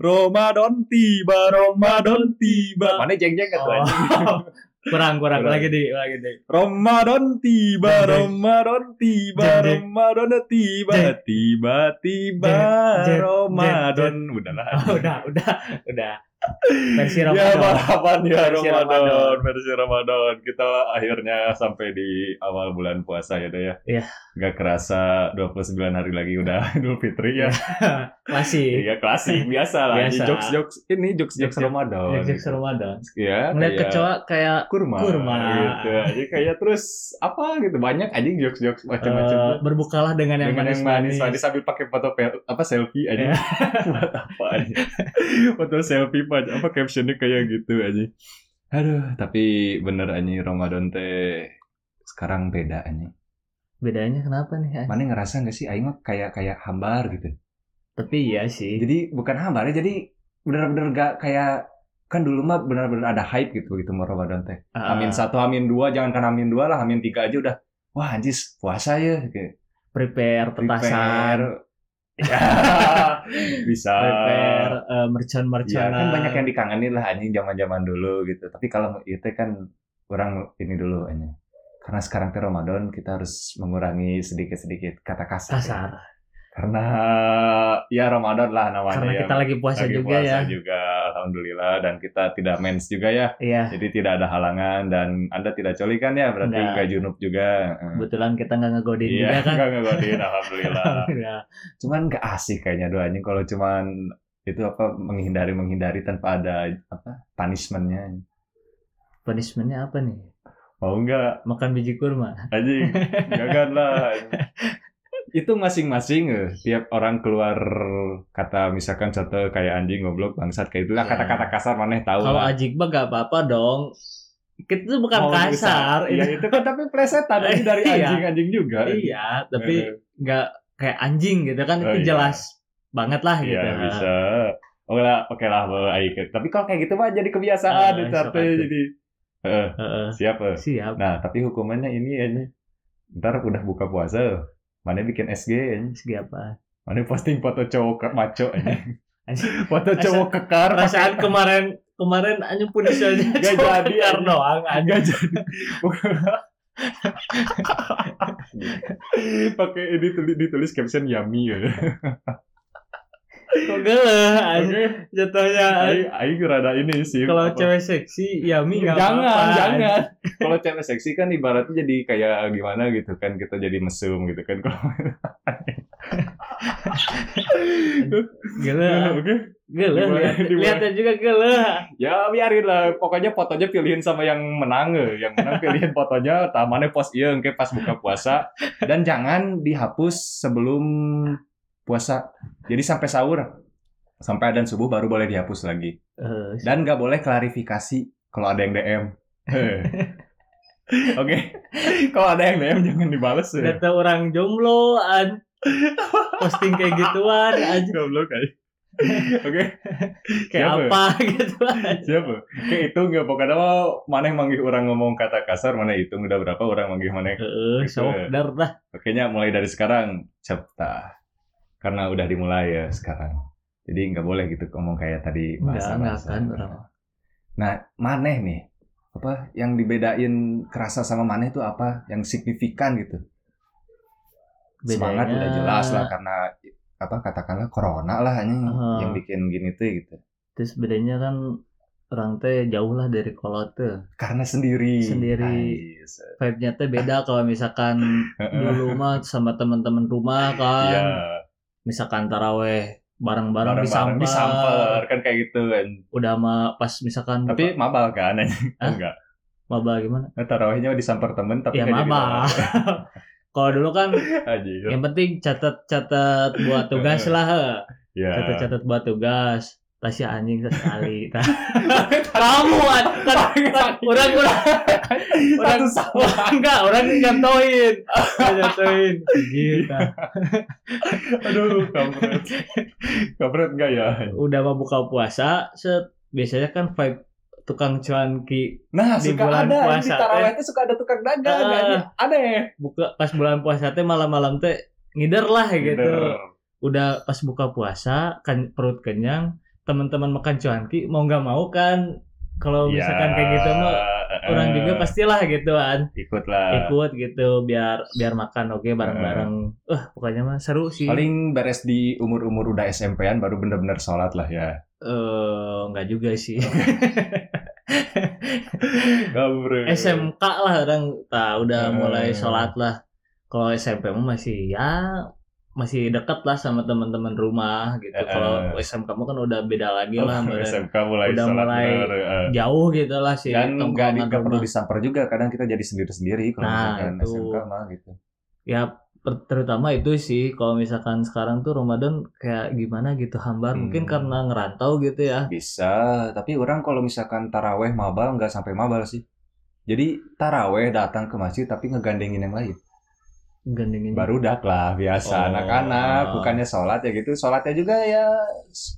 Ramadan tiba, Ramadan tiba. Mana jeng-jeng kan tuh Oh. kurang kurang lagi di lagi di Ramadan tiba. Ramadan tiba. Ramadan tiba, Jeng, jeng, Ramadan. Udahlah. Udah udah udah versi Ya Ramadan ya Versi Ramadan, Ramadan. versi Ramadan. Kita akhirnya sampai di awal bulan puasa ya deh ya. Iya. Gak kerasa 29 hari lagi udah Idul Fitri ya. klasik Iya klasik biasa lah. Biasa. Jokes jokes ini jokes jokes Jokes- Ramadan. Jokes Ramadan Ya, ngeliat kayak kecoa kayak kurma, kurma. gitu. Jadi kayak terus apa gitu banyak anjing jokes jokes macam-macam eh, tuh. berbukalah dengan yang dengan yang manis-manis manis-manis sambil pakai foto apa selfie aja Iya. buat apa aja foto selfie apa apa captionnya kayak gitu aja aduh tapi bener aja Ramadan teh sekarang beda aja bedanya kenapa nih mana ngerasa nggak sih Aing mah kayak kayak hambar gitu tapi iya sih jadi bukan hambar ya jadi bener-bener gak kayak kan dulu mah bener-bener ada hype gitu gitu mau Ramadan teh Ah, Amin satu, Amin dua, jangan kan Amin dua lah, Amin tiga aja udah. Wah anjis puasa ya, kayak prepare petasan prepare. Ya, bisa. prepare uh, Ya, mercon-mercon kan banyak yang dikangenin lah anjing zaman-zaman dulu gitu. Tapi kalau itu kan kurang ini dulu anjing. Karena sekarang teh Ramadan kita harus mengurangi sedikit-sedikit kata kasar. ya. kasar Karena ya Ramadan lah namanya karena ya. kita lagi puasa Lagi juga puasa ya juga, alhamdulillah dan kita tidak mens juga ya. iya Jadi tidak ada halangan dan Anda tidak coli kan ya, berarti Enggak. nggak junub juga. Kebetulan kita nggak ngegodin Iya, juga kan nggak ngegodin, alhamdulillah. Ya. cuman nggak asik kayaknya doanya kalau cuman itu apa menghindari menghindari tanpa ada apa punishmentnya. punishmentnya apa nih Mau nggak? makan biji kurma Anjing, jangan lah. itu masing-masing eh. tiap orang keluar kata misalkan satu kayak anjing goblok bangsat kayak itulah Iya. kata-kata kasar maneh tahu kalau ajik mah gak apa-apa dong kita tuh bukan Mau kasar. Iya itu kan tapi plesetan ini dari Iya. anjing-anjing juga. iya tapi Eh, nggak kayak anjing gitu kan Oh, itu iya. jelas banget lah gitu Iya bisa. Oke lah, oke lah. Tapi kalau kayak gitu mah jadi kebiasaan, Ah, itu sok Heeh, Heeh. siap. siap Nah, tapi hukumannya ini aja. Ntar udah buka puasa, mana bikin SG aja. segi apa Mana posting foto cowok maco. Anjing, foto cowok kekar. perasaan kemarin kemarin aja punis aja Gak jadi, kekar anjing. doang jadi. Pakai ini tulis ditulis caption yummy ya. Kok geleh aja Oke. jatuhnya Aing rada ini sih. kalau apa- cewek seksi yami nggak jangan, apa-apa jangan. Kalau cewek seksi kan ibaratnya jadi kayak gimana gitu kan kita jadi mesum gitu kan. Kalau geleh oke, mana? lihatnya juga geleh ya biarin lah. Pokoknya fotonya pilihin sama yang menang, eh. yang menang pilihin fotonya. Tamannya pos iya, kayak pas buka puasa. Dan jangan dihapus sebelum puasa. Jadi sampai sahur, sampai adzan subuh baru boleh dihapus lagi. Eh, Dan nggak boleh klarifikasi kalau ada yang DM. Eh. Oke, kalau ada yang DM jangan dibales. ya. Data orang jomblo an posting kayak gituan aja Goblok aja. Oke, kayak Siapa? apa gitu an. siapa? Kayak itu nggak pokoknya mau mana yang manggil orang ngomong kata kasar, mana hitung udah berapa orang manggil mana. Heeh, Gitu. sok dar dah. Oke mulai dari sekarang cepta. Karena udah dimulai ya sekarang. Jadi nggak boleh gitu ngomong kayak tadi Enggak, bahasa enggak kan. Nah, maneh nih, apa yang dibedain kerasa sama maneh itu apa? Yang signifikan gitu. Semangat Bedanya- udah jelas lah karena apa katakanlah corona lah ini Aha. yang bikin gini tuh gitu. Terus bedanya kan orang teh jauh lah dari kolot tuh. Karena sendiri. Sendiri. Ais. Vibe-nya teh beda kalau misalkan dulu mah sama teman-teman rumah kan. Iya. Misalkan taraweh bareng-bareng Bareng-bareng disamper. disamper kan kayak gitu kan. Udah mah pas misalkan Tapi mabal kan? Enggak. maba gimana? Nah, tarawihnya disamper temen tapi Ya nggak jadi maba. tarawih. Kalau dulu kan yang penting catat-catat buat tugas lah. Ya. catat-catat buat tugas Tasya anjing sekali kamu an kan, kan orang orang orang sama. enggak orang nyatoin nyatoin gitu Aduh, kampret. Kampret enggak ya? udah mau buka puasa set biasanya kan vibe tukang cuanki Nah, Di suka bulan ada puasa di tarawih itu suka ada tukang dagang Ah. anjing. Aneh. buka pas bulan puasa teh malam-malam teh ngider lah gitu Bener. udah pas buka puasa kan perut kenyang teman-teman makan cuanki mau nggak mau kan kalau Ya, misalkan kayak gitu mah eh, orang juga pastilah gitu kan ikut lah. ikut gitu biar biar makan oke bareng-bareng wah pokoknya mah seru sih Paling beres di umur-umur udah SMP-an baru bener-bener sholat lah ya. eh nggak juga sih Gabre. SMK lah orang tak udah Eh. mulai sholat lah kalau SMP mah masih ya masih deket lah sama teman-teman rumah gitu Eh, kalau. SMK mah kan udah beda lagi lah bener. SMK mulai udah mulai eh. jauh gitu lah sih Dan nggak di- perlu disamper juga, kadang kita jadi sendiri-sendiri kalau Nah, misalkan itu. SMK mah gitu. ya terutama itu sih kalau misalkan sekarang tuh Ramadan kayak gimana gitu hambar Hmm. mungkin karena ngerantau gitu ya Bisa, tapi orang kalau misalkan taraweh mabal nggak sampai mabal sih. Jadi taraweh datang ke masjid tapi ngegandengin yang lain. Gandengin Barudak lah biasa Oh. anak-anak, bukannya sholat ya gitu. Sholatnya juga ya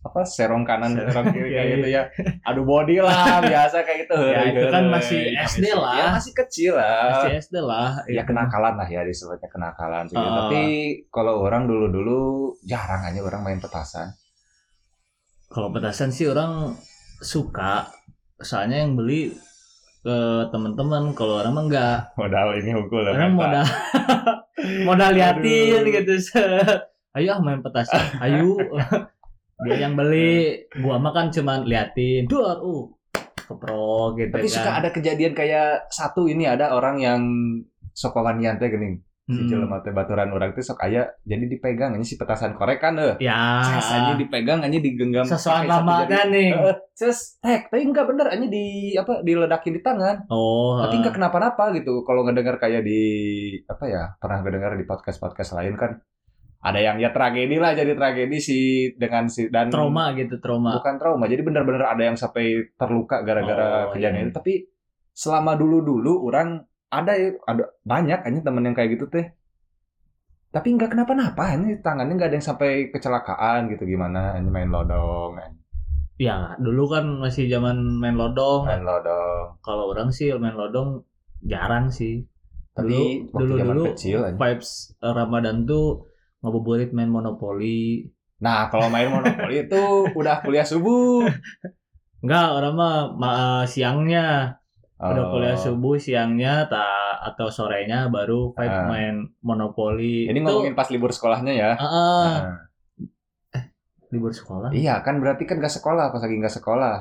apa serong kanan Serong kiri kayak gitu ya. Adu body lah biasa kayak gitu. Ya, itu kan masih heureuy. SD lah. Ya masih kecil lah. Masih SD lah Ya itu. kenakalan lah ya disebutnya kenakalan sih. Oh. Tapi kalau orang dulu-dulu jarang aja orang main petasan. kalau petasan sih orang suka soalnya yang beli ke teman-teman kalau orang mah enggak Modal ini hukum lah. orang modal modal liatin Aduh. gitu set. ayo ah main petasan ayo dia yang beli gua mah kan cuman liatin duar uh keprok gitu Tapi kan suka ada kejadian kayak satu ini ada orang yang sokowan teh geuning. Si Hmm. jelema teh baturan orang teh sok aya jadi dipegang ini si petasan korek kan euy. ya anjing dipegang anjing digenggam. sesuatu lama kan nih Ces, tek, tapi enggak bener anjing di apa diledakin di tangan. oh Tapi enggak kenapa-napa gitu. Kalau ngedengar kayak di apa ya, pernah ngedengar di podcast-podcast lain kan ada yang ya tragedi lah jadi tragedi si dengan si dan trauma gitu trauma bukan trauma jadi benar-benar ada yang sampai terluka gara-gara Oh, kejadian iya. itu tapi selama dulu-dulu orang ada ya ada banyak aja temen yang kayak gitu teh. Tapi nggak kenapa-napa ini tangannya nggak ada yang sampai kecelakaan gitu gimana? Ini main lodong ya dulu kan masih zaman main lodong. Main lodong. Kalau orang sih main lodong jarang sih. Tapi Dulu- waktu zaman dulu-dulu kecil aja. vibes eh, Ramadan tuh ngabuburit main monopoli nah kalau main monopoli itu udah kuliah subuh. Enggak orang mah ma- siangnya udah Oh. kuliah subuh siangnya ta atau sorenya baru vibe Ah. main monopoli ini Itu- ngomongin pas libur sekolahnya ya? Ah, ah. Nah, libur sekolah? Iya kan berarti kan nggak sekolah pas lagi nggak sekolah.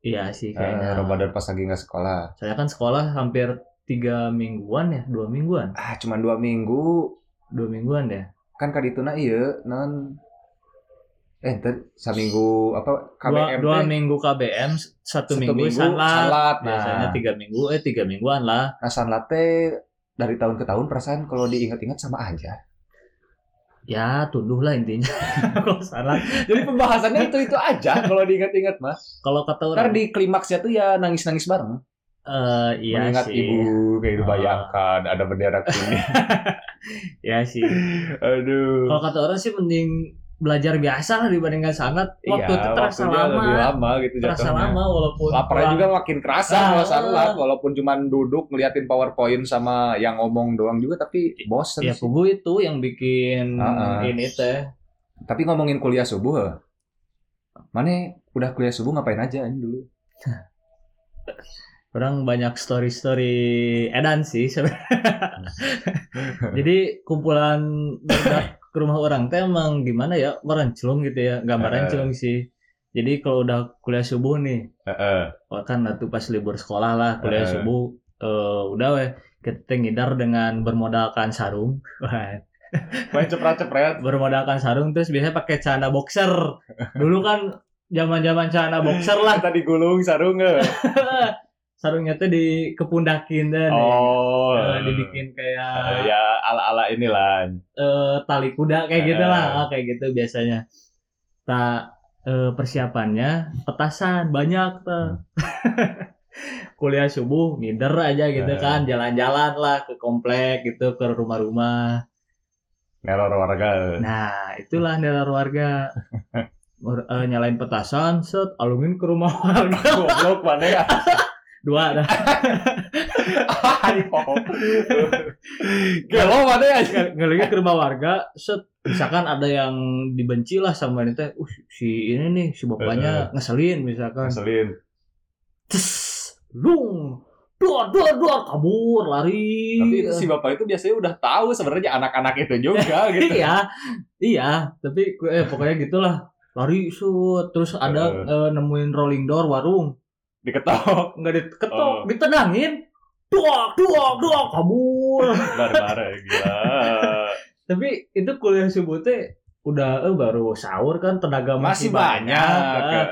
Iya sih Eh, kayaknya Ramadan pas lagi nggak sekolah. Saya kan sekolah hampir tiga mingguan ya dua mingguan. Ah cuma dua minggu. Dua mingguan ya? Kan kadituna iya non eh ntar seminggu apa dua, KBM dua teh, minggu KBM satu, satu minggu, minggu sanlat salat nah. Biasanya tiga minggu eh tiga mingguan lah. Nah sanlat teh dari tahun ke tahun perasaan kalau diingat-ingat sama aja. Ya tunduh lah intinya. Salah jadi pembahasannya itu itu aja kalau diingat-ingat mah kalau kata ntar orang di klimaksnya tuh ya nangis-nangis bareng. Eh, iya mengingat sih. ibu kayak Ah. dibayangkan ada bendera kuning. Ya sih. Aduh. Kalau kata orang sih mending belajar biasa lah dibandingkan sangat waktu iya, itu terasa lama lebih lama gitu terasa jatuhnya. lama walaupun Laparnya pulang- juga makin kerasa Ah. kalau walaupun cuma duduk ngeliatin powerpoint sama yang ngomong doang juga tapi bosen ya kubu itu yang bikin Ah, ah. ini teh Tapi ngomongin kuliah subuh, eh. mana udah kuliah subuh ngapain aja ini dulu? orang banyak story story edan sih sebenarnya jadi kumpulan ke rumah orang teh emang gimana ya merencung gitu ya nggak Eh. merencung sih jadi kalau udah kuliah subuh nih Heeh. oh kan itu pas libur sekolah lah kuliah Eh. subuh eh, udah weh kita ngidar dengan bermodalkan sarung Main cepret-cepret. bermodalkan sarung terus biasanya pakai celana boxer dulu kan zaman zaman celana boxer lah Kita digulung sarung. sarungnya tuh dikepundakin dan Oh. dibikin Eh, kayak ya ala-ala inilah. eh, tali kuda kayak gitu Eh. lah Ah, kayak gitu biasanya tak eh, persiapannya petasan banyak tuh kuliah subuh ngider aja gitu Eh. kan jalan-jalan lah ke komplek gitu ke rumah-rumah Neror warga. nah itulah neror warga eh, nyalain petasan set alungin ke rumah warga Goblok mana ya? Dua dah. Gelo mana ya? Nge- ngelingin ke rumah warga set misalkan ada yang dibenci lah sama ini teh uh si ini nih si bapaknya ngeselin misalkan Ngeselin. tes lung dua dua dua kabur lari Tapi itu si bapak itu biasanya udah tahu sebenarnya anak-anak itu juga gitu. iya iya tapi eh, pokoknya gitulah lari shoot terus ada Heeh. eh, nemuin rolling door warung Diketok nggak diketok Oh. ditendangin dua dua dua kabur bareng-bareng gila. tapi itu kuliah subuh teh udah eh, baru sahur kan tenaga Masih masih, banyak. kan.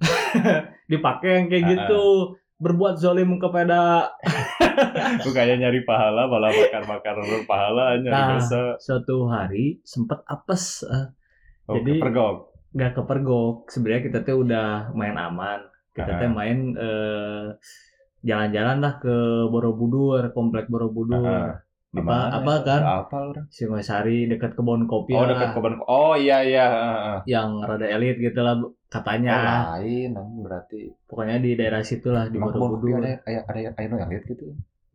dipakai yang kayak Heeh. gitu berbuat zolim kepada Bukannya nyari pahala malah bakar-bakar pahala nyari Nah. dosa. suatu hari sempet apes eh, Oh, Jadi- kepergok. nggak kepergok sebenarnya kita tuh udah main aman kita tuh Heeh. main eh, jalan-jalan lah ke Borobudur komplek Borobudur. Di apa apa ya? kan Apa orang? Singasari dekat kebun kopi Oh lah, dekat kebun. Oh iya iya. heeh. yang rada elit gitu lah Oh, katanya lain, berarti pokoknya di daerah situ lah di Borobudur ada ada ada yang lihat gitu.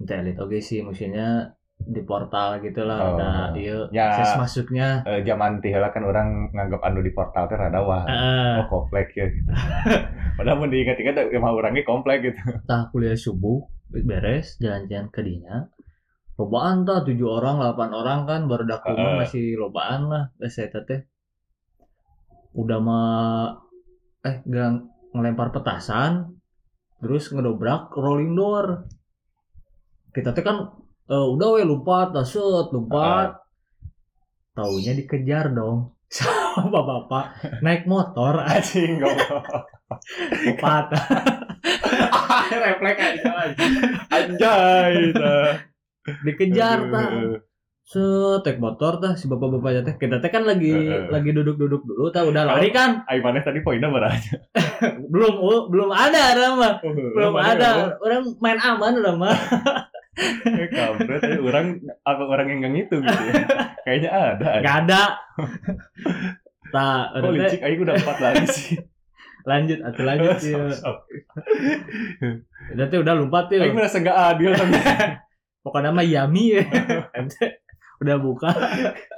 Itu elit oke sih maksudnya di portal gitu lah Oh. ada iya Ya. akses masuknya Eh, zaman tiheula kan orang nganggap anu di portal teh rada wah. Heeh. Oh komplek ya gitu. Padahal mun diingat-ingat emang orangnya komplek gitu. tah kuliah subuh beres jalan-jalan ke dinya lobaan tah tujuh orang delapan orang kan baru dak Heeh. masih lobaan lah eh saya teh udah mah eh gang ngelempar petasan terus ngedobrak rolling door kita teh kan eh, udah we lupa set lupa taunya dikejar dong sama bapak. Naik motor Anjing goblok. lupa Refleks aja. Anjay. dikejar tah set naik motor tah si bapak-bapaknya teh kita teh kan lagi Heeh. lagi duduk-duduk dulu tah. Udah lari kan? Ai maneh tadi poinnya berapa belum oh, belum ada ada mah. Belum ada. orang main aman udah mah Kampret, eh, orang apa orang yang nggak gitu gitu ya. Kayaknya ada. nggak ada udah teh licik aing udah empat lagi sih. lanjut atau lanjut sih sok. udah lompat tuh Aing merasa nggak adil tapi pokoknya mah yummy Ente udah buka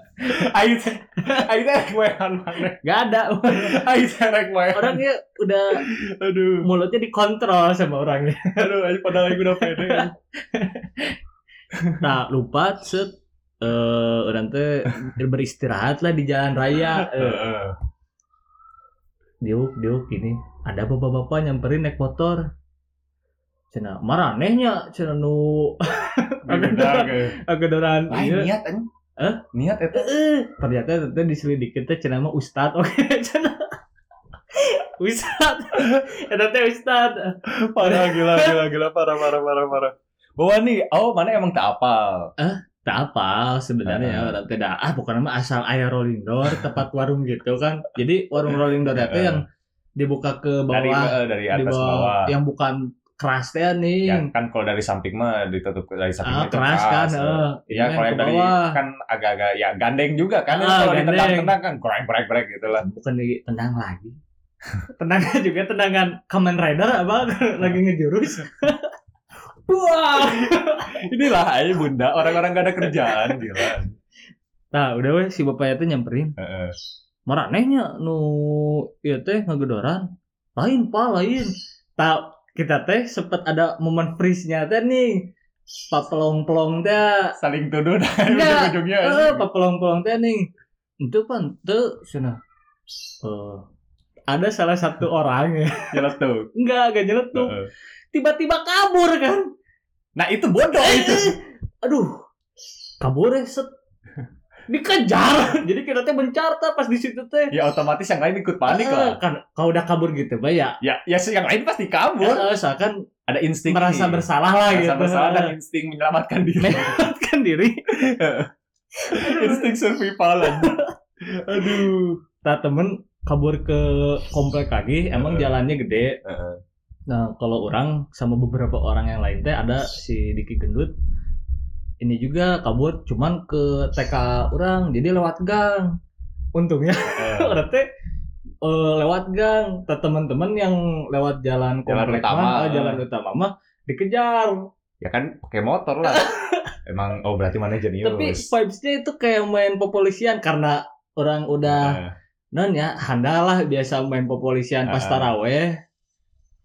aing teh rek wehan maneh. nggak ada Aing teh rek wehan. orangnya udah Aduh. mulutnya dikontrol sama orangnya Aduh, aing padahal aing udah pede. nah lupa set eh orang teh beristirahat lah di jalan raya eh, Heeh. diuk diuk ini ada bapak-bapak nyamperin naik motor cina maranehnya cina nu eh. agedoran Aing iya niat anjing. Hah? Niat eta. Eh, ternyata teh diselidikin teh cina mah ustad oke cina ustad eta teh ustad Parah gila gila gila parah parah parah parah. Bahwa nih, oh mana emang tak apal. tak apa sebenarnya orang teh dah ah bukan mah asal aya rolling door tempat warung gitu kan jadi warung rolling door Heeh. yang dibuka ke Dari bawah eh, dari di atas bawah bawah. yang bukan keras teh nih Ya kan kalau dari samping mah ditutup dari samping Ah, itu keras kan, eh. eh. Iya kalau yang dari kan agak-agak ya gandeng juga kan Ah, kalau gandeng. ditendang-tendang kan kurang brek-brek gitu lah. bukan lagi tendang lagi tendangan juga tendangan Kamen Rider apa lagi ngejurus wah Inilah aja bunda orang-orang gak ada kerjaan gila. nah udah weh si bapaknya tuh nyamperin Heeh. maranehnya nu ieu teh ngagedoran lain pa lain tak kita teh sempet ada momen freeze-nya teh nih pak pelong-pelong teh Saling tuduh dari Enggak. ujung-ujungnya. eh pak pelong-pelong teh nih itu pan tuh sana Eh, ada salah satu orang ya Jelas tuh. enggak enggak nyeletuk Heeh. tiba-tiba kabur kan Nah itu bodoh itu. Aduh kabur ya set dikejar jadi kita teh mencarta pas di situ teh Ya otomatis yang lain ikut panik Eh, lah. kan kalau udah kabur gitu bah ya Ya, ya yang lain pasti kabur. eh, seakan Ada insting merasa nih. bersalah lah Merasa gitu bersalah dan insting menyelamatkan diri. menyelamatkan diri insting survival. Aduh. nah temen kabur ke komplek lagi emang jalannya gede nah kalau orang sama beberapa orang yang lain teh ada si Diki Gendut ini juga kabur cuman ke TK orang jadi lewat gang untungnya Heeh. orang teh eh, lewat gang teman-teman yang lewat jalan Jalan komplek utama. mah, eh, jalan utama mah dikejar ya kan pakai motor lah emang oh berarti mana jenius Tapi vibes-nya itu kayak main popolisian karena orang udah Eh, non ya handalah biasa main popolisian pas Ah. taraweh.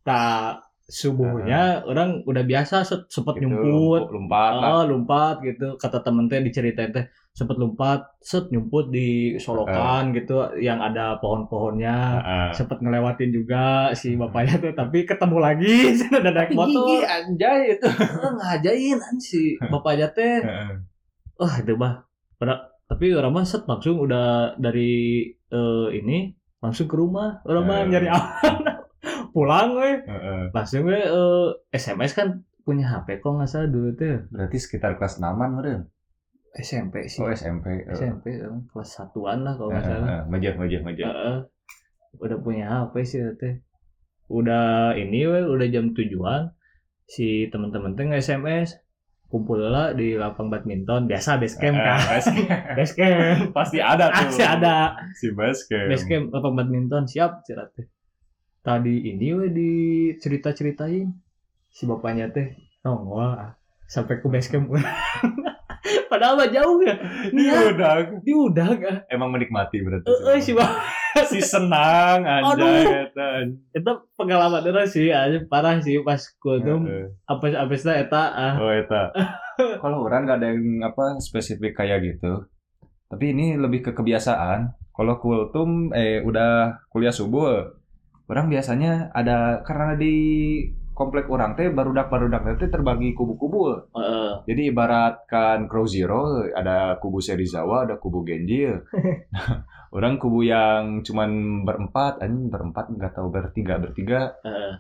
Tak subuhnya orang udah biasa set, sempet gitu, nyumput, lompat lah oh, lompat gitu. Kata temen teh diceritain teh sempet lompat, set nyumput di solokan gitu yang ada pohon-pohonnya. Heeh. Sempet ngelewatin juga si bapaknya tuh, tapi ketemu lagi udah naik motor. Gigi, anjay itu ngajain si bapaknya teh. Wah itu mah. Tapi orang mah set langsung udah dari eh, ini langsung ke rumah. Orang mah nyari aman. Pulang. Heeh. Langsung we eh, SMS kan punya HP kok nggak salah dulu tuh. berarti sekitar kelas 6 meren SMP sih. oh SMP eh. SMP eh, kelas satuan lah kalau nggak Heeh, salah. heeh. Majah, majah, majah. Heeh. udah punya HP sih teh. Udah ini we, udah jam tujuan si teman-teman teh nge-SMS kumpul lah di lapang badminton biasa base camp Eh, kan base camp. base camp pasti ada tuh Pasti ada si base camp base camp lapang badminton siap cerat teh tadi ini we di cerita ceritain si bapaknya teh nongol ah, sampai ke base camp padahal mah jauh ya Ini Iya. udah di udah kan emang menikmati berarti eh eh, si bapak si senang anjay eta. itu pengalaman orang sih aja parah sih pas kultum apa apa sih eta ah Oh eta. Kalau orang nggak ada yang apa spesifik kayak gitu. Tapi ini lebih ke kebiasaan. Kalau kultum eh udah kuliah subuh, orang biasanya ada karena di komplek orang teh barudak barudak teh terbagi kubu-kubu. Heeh. Jadi ibaratkan Crow Zero ada kubu Serizawa, ada kubu Genji. orang kubu yang cuman berempat, anjing berempat nggak tahu bertiga bertiga. Heeh.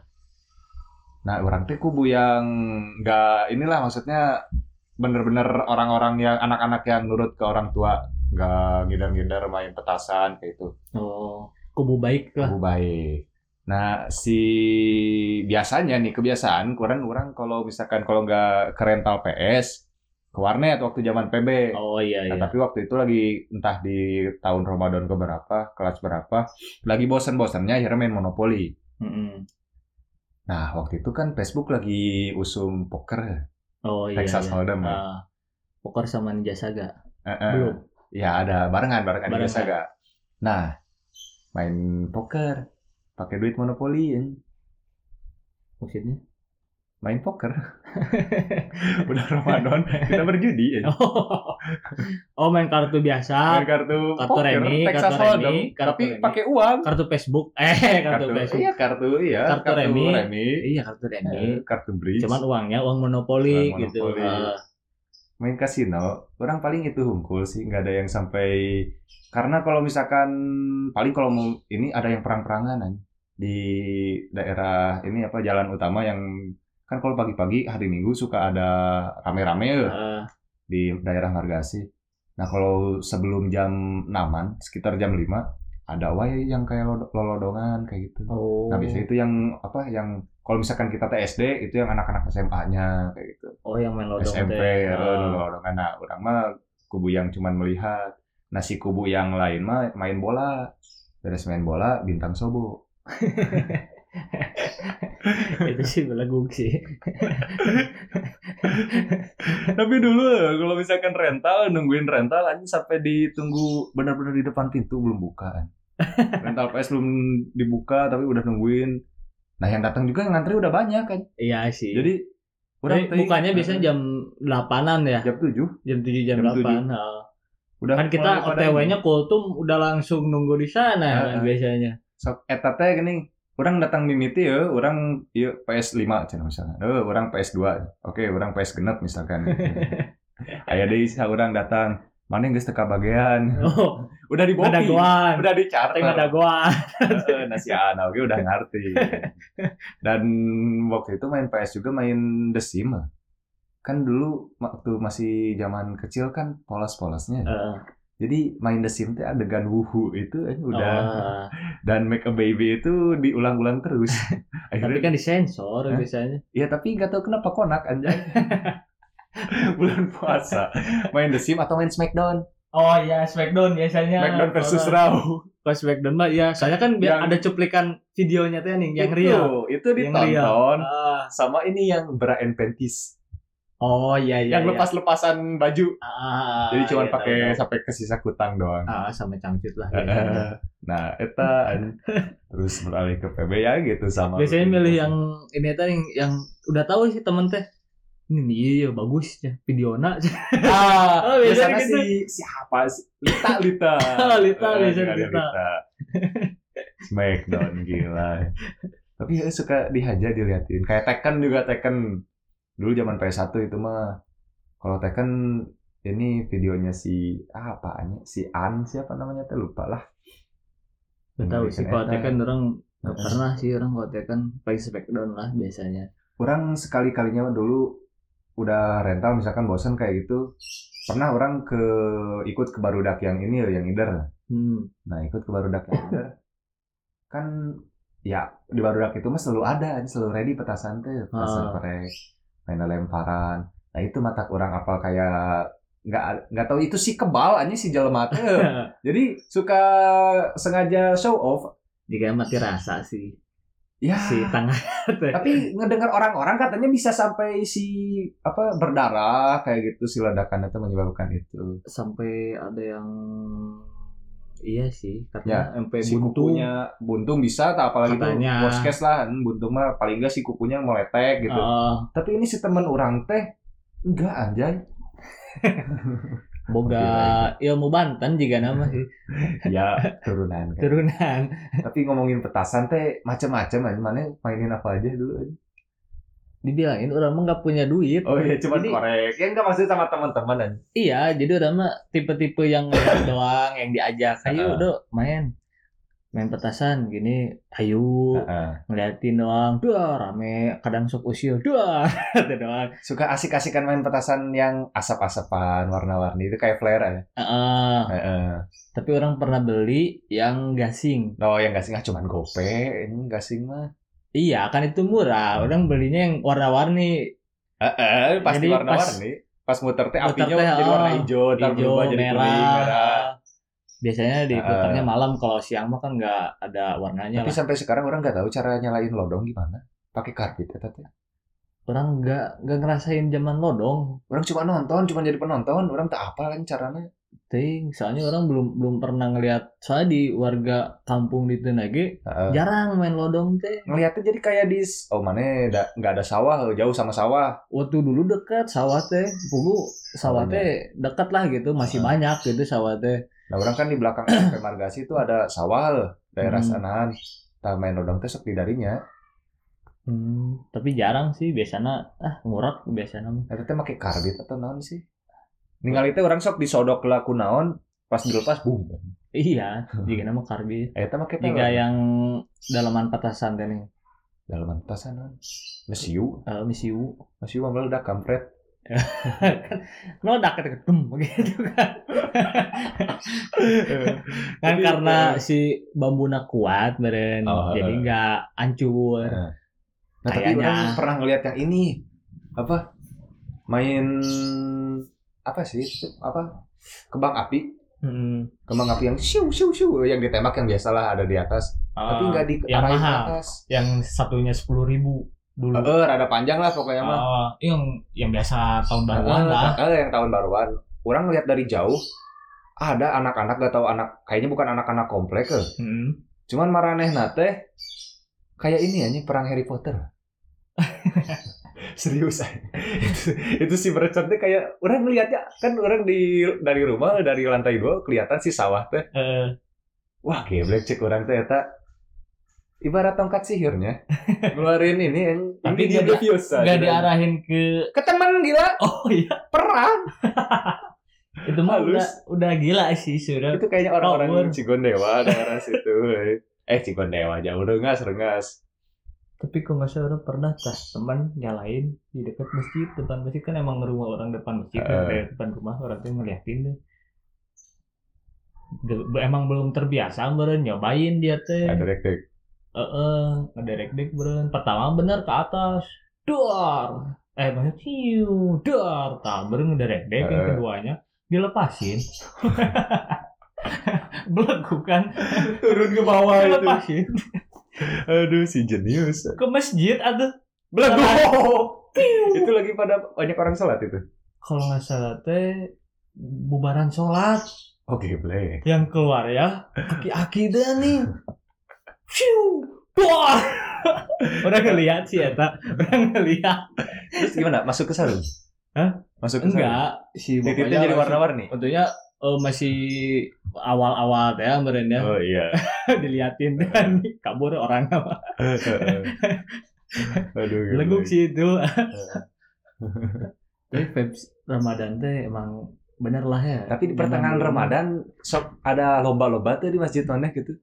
Nah, orang teh kubu yang nggak inilah maksudnya bener-bener orang-orang yang anak-anak yang nurut ke orang tua, nggak ngidar-ngidar main petasan kayak itu. oh kubu baik lah Kubu baik. Nah, si biasanya nih kebiasaan kurang orang kalau misalkan kalau nggak ke rental PS ke warnet waktu zaman PB. oh iya Nah, iya tapi waktu itu lagi entah di tahun Ramadan ke berapa, kelas berapa, lagi bosan-bosannya akhirnya main monopoli. Mm-mm. Nah, waktu itu kan Facebook lagi usum poker, oh iya Texas iya. Hold'em. Ah, poker sama Ninja Saga Eh, eh. belum Ya ada barengan, barengan, Barengan. biasa gak? Nah, main poker, pakai duit monopoli, ya. maksudnya main poker. Udah Ramadan, kita berjudi. Ya. oh main kartu biasa Main kartu, kartu poker, remi, Texas kartu Hold'em, remi, kartu tapi pakai uang. kartu Facebook eh kartu, Facebook Iya, kartu, iya. Kartu remi. remi. iya kartu remi Eh, kartu bridge. cuman uangnya uang monopoli Uang gitu monopoli. Main kasino orang paling itu hungkul sih nggak ada yang sampai karena kalau misalkan paling kalau mau ini ada yang perang-perangan di daerah ini apa jalan utama yang kan kalau pagi-pagi hari Minggu suka ada rame-rame ya ah, di daerah Margasi. Nah kalau sebelum jam 6 sekitar jam 5 ada wae yang kayak lod- lolodongan kayak gitu. oh Nah biasanya itu yang apa yang kalau misalkan kita TSD itu yang anak-anak SMA-nya kayak gitu. oh yang main lodong SMP teh. ya Ah. lolodongan nah orang mah kubu yang cuman melihat. Nah si kubu yang lain mah main bola. Beres main bola bintang sobo. Itu sih belagu sih. Tapi dulu kalau misalkan rental nungguin rental aja sampai ditunggu benar-benar di depan pintu belum buka rental PS belum dibuka tapi udah nungguin nah yang datang juga yang ngantri udah banyak kan? Iya sih. Jadi Tapi tadi- bukannya biasanya jam 8-an ya? Jam 7 jam 7 jam, Jam 8 ah. udah kan kita OTW-nya kultum udah langsung nunggu di sana Ah, kan ah. biasanya sok eta teh gini orang datang mimiti ya orang iya PS 5 cina misalnya. Eh orang PS 2 oke orang PS genep misalkan. Aya deui orang datang mana yang geus teka bagian oh. Udah di goan. Udah di charter. Goan. Heeh, nasi ana oke udah ngerti. Dan waktu itu main PS juga main The Sim kan dulu waktu masih zaman kecil kan polos-polosnya. Eh, jadi main The Sim teh adegan wuhu itu eh, udah. Oh. dan make a baby itu diulang-ulang terus. tapi Akhirnya kan disensor biasanya. Ya tapi nggak tahu kenapa konak anjay. Bulan puasa main The Sim atau main Smackdown. oh iya Smackdown biasanya Smackdown versus Oh, Raw. pas Smackdown mah ya saya kan Yang- ada cuplikan videonya tuh nih yang itu, real Itu Yang real. ditonton Ah, sama ini yang bra and panties. Oh iya iya. yang iya. lepas-lepasan baju. Ah, Jadi cuma iya, pakai tahu. sampai ke sisa kutang doang. ah sama cangcut lah. Eh, biasanya. nah, eta an- terus beralih ke PB ya gitu sama. Biasanya milih yang ini teh yang, yang udah tahu sih temen teh. Ini iya bagus ya videona. Ah, Oh, biasanya gitu. si siapa sih? Lita Lita. Lita, Eh, biasanya ada Lita. Smackdown gila. Tapi ya suka dihajar diliatin. Kayak Tekken juga Tekken. Dulu zaman PS1 itu mah kalau Tekken ini videonya si ah, apaan si An siapa namanya teh lupa lah. Gak tahu sih kalau tekan orang gak pernah sih orang kalau tekan paling smackdown lah biasanya. Orang sekali-kalinya dulu udah rental misalkan bosen kayak gitu pernah orang ke ikut ke barudak yang ini ya yang Ider Hmm. Nah ikut ke barudak yang Ider kan ya di barudak itu mah selalu ada selalu ready petasan tuh petasan Ah. korek main lemparan nah itu mata orang apal kayak nggak nggak tahu itu si kebal aja si jelema teh. jadi suka sengaja show off Jika mati rasa sih ya si tengah teh. tapi ngedengar orang-orang katanya bisa sampai si apa berdarah kayak gitu si ledakan itu menyebabkan itu sampai ada yang iya sih Ya, karena sampai si buntu kukunya buntung bisa tak apalagi itu Katanya. worst case lah hmm, buntung mah paling enggak si kukunya meletek gitu Heeh. tapi ini si teman orang teh enggak anjay boga ilmu Banten juga nama sih. Ya turunan kan. turunan. Tapi ngomongin petasan teh macam-macam aja mana mainin apa aja dulu aja. dibilangin orang mah nggak punya duit. Oh iya cuma korek. Ya enggak maksudnya sama teman-teman iya jadi orang mah tipe-tipe yang doang yang diajak. Ayo dok main main petasan gini ayo Heeh. ngeliatin doang dua rame kadang sok usil dua itu doang suka asik-asikan main petasan yang asap-asapan warna-warni itu kayak flare aja Heeh. Heeh. tapi orang pernah beli yang gasing oh yang gasing ah cuman gope ini gasing mah iya kan itu murah Hmm. orang belinya yang warna-warni Heeh, pasti warna-warni. Pas, muter teh muter apinya teh, jadi warna hijau, hijau berubah jadi merah. kuning, merah. Biasanya diputarnya malam kalau siang mah kan nggak ada warnanya Tapi lah sampai sekarang orang nggak tahu cara nyalain lodong gimana. Pakai karbit ya orang nggak nggak ngerasain zaman lodong Orang cuma nonton, cuma jadi penonton, orang tak apa kan caranya. ting soalnya orang belum belum pernah ngelihat soalnya di warga kampung di Tenage Heeh. jarang main lodong teh Ngeliatnya jadi kayak di oh mana da- nggak ada sawah, jauh sama sawah. waktu dulu dekat sawah teh pugu sawah teh dekat lah gitu masih Ah. banyak gitu sawah teh Nah orang kan di belakang SMP Margasi itu ada sawah daerah Hmm. sanaan. Tak main lodong teh sok di darinya. Hmm, tapi jarang sih biasanya ah ngurak biasanya. Eta teh make karbit atau naon sih? Ningali teh orang sok disodok laku naon, pas dilepas boom. Iya, jika nama karbit. Eta make Jika yang dalaman petasan teh nih, dalaman petasan naon? Mesiu, uh, mesiu mah meledak kampret. Meledak gitu, dem gitu kan. kan Tapi, karena eh, si bambuna kuat beren, Oh, jadi eh. nggak hancur. Nah, tapi Kayaknya. orang pernah ngeliat yang ini apa? Main apa sih? Apa? Kembang api. Hmm. Kembang api yang siu siu siu yang ditembak yang biasalah ada di atas, tapi Ah, nggak di ke mahal. atas. yang satunya sepuluh ribu dulu. Eh, rada panjang lah pokoknya mah. Oh, yang yang biasa tahun baruan Eh, lah. eh, yang tahun baruan. Orang ngeliat dari jauh ada anak-anak gak tahu anak kayaknya bukan anak-anak komplek eh. Hmm. Cuman maraneh nate kayak ini aja perang Harry Potter. Serius aja. itu, itu si teh kayak orang ngeliatnya kan orang di dari rumah dari lantai dua kelihatan si sawah teh. Eh, Wah, geblek cek orang teh eta. Ibarat tongkat sihirnya. Ngeluarin ini yang Tapi ini nggak di- Leviosa. nggak diarahin ke ke teman gila Oh iya, perang. itu mah Halus. udah udah gila sih sudah. Itu kayaknya orang-orang Power. Cigondewa daerah situ. Eh Cigondewa jauh rengas rengas. Tapi kok nggak salah pernah tas teman nyalain di dekat masjid depan masjid kan emang rumah orang depan masjid kan, Eh. kayak depan rumah orang tuh ngeliatin deh. Emang belum terbiasa beren nyobain dia teh. Ada dek dek. Heeh, ngederek dek beren. Pertama bener ke atas. Dor. Eh maksudnya ciu, dor. Tah beren ngederek dek yang Eh. keduanya dilepasin. Belengkukan Turun ke bawah itu. dilepasin Aduh si jenius. ke masjid ada Belagu. itu lagi pada banyak orang sholat itu. Kalau nggak salah teh bubaran sholat Oke, boleh. yang keluar ya aki-aki deh nih. Wah. Udah ngeliat sih ya, tak? Udah ngeliat. Terus gimana? Masuk ke sarung? Hah? Masuk ke sarung? Enggak, si Titiknya bapaknya jadi warna-warni. Tentunya eh, masih awal-awal ya merennya Oh iya. diliatin kan kabur orang apa Aduh. leguk sih itu tapi vibes Ramadan teh emang bener lah ya Tapi di pertengahan. Ramadan sok ada lomba-lomba tuh di masjid Noneh gitu.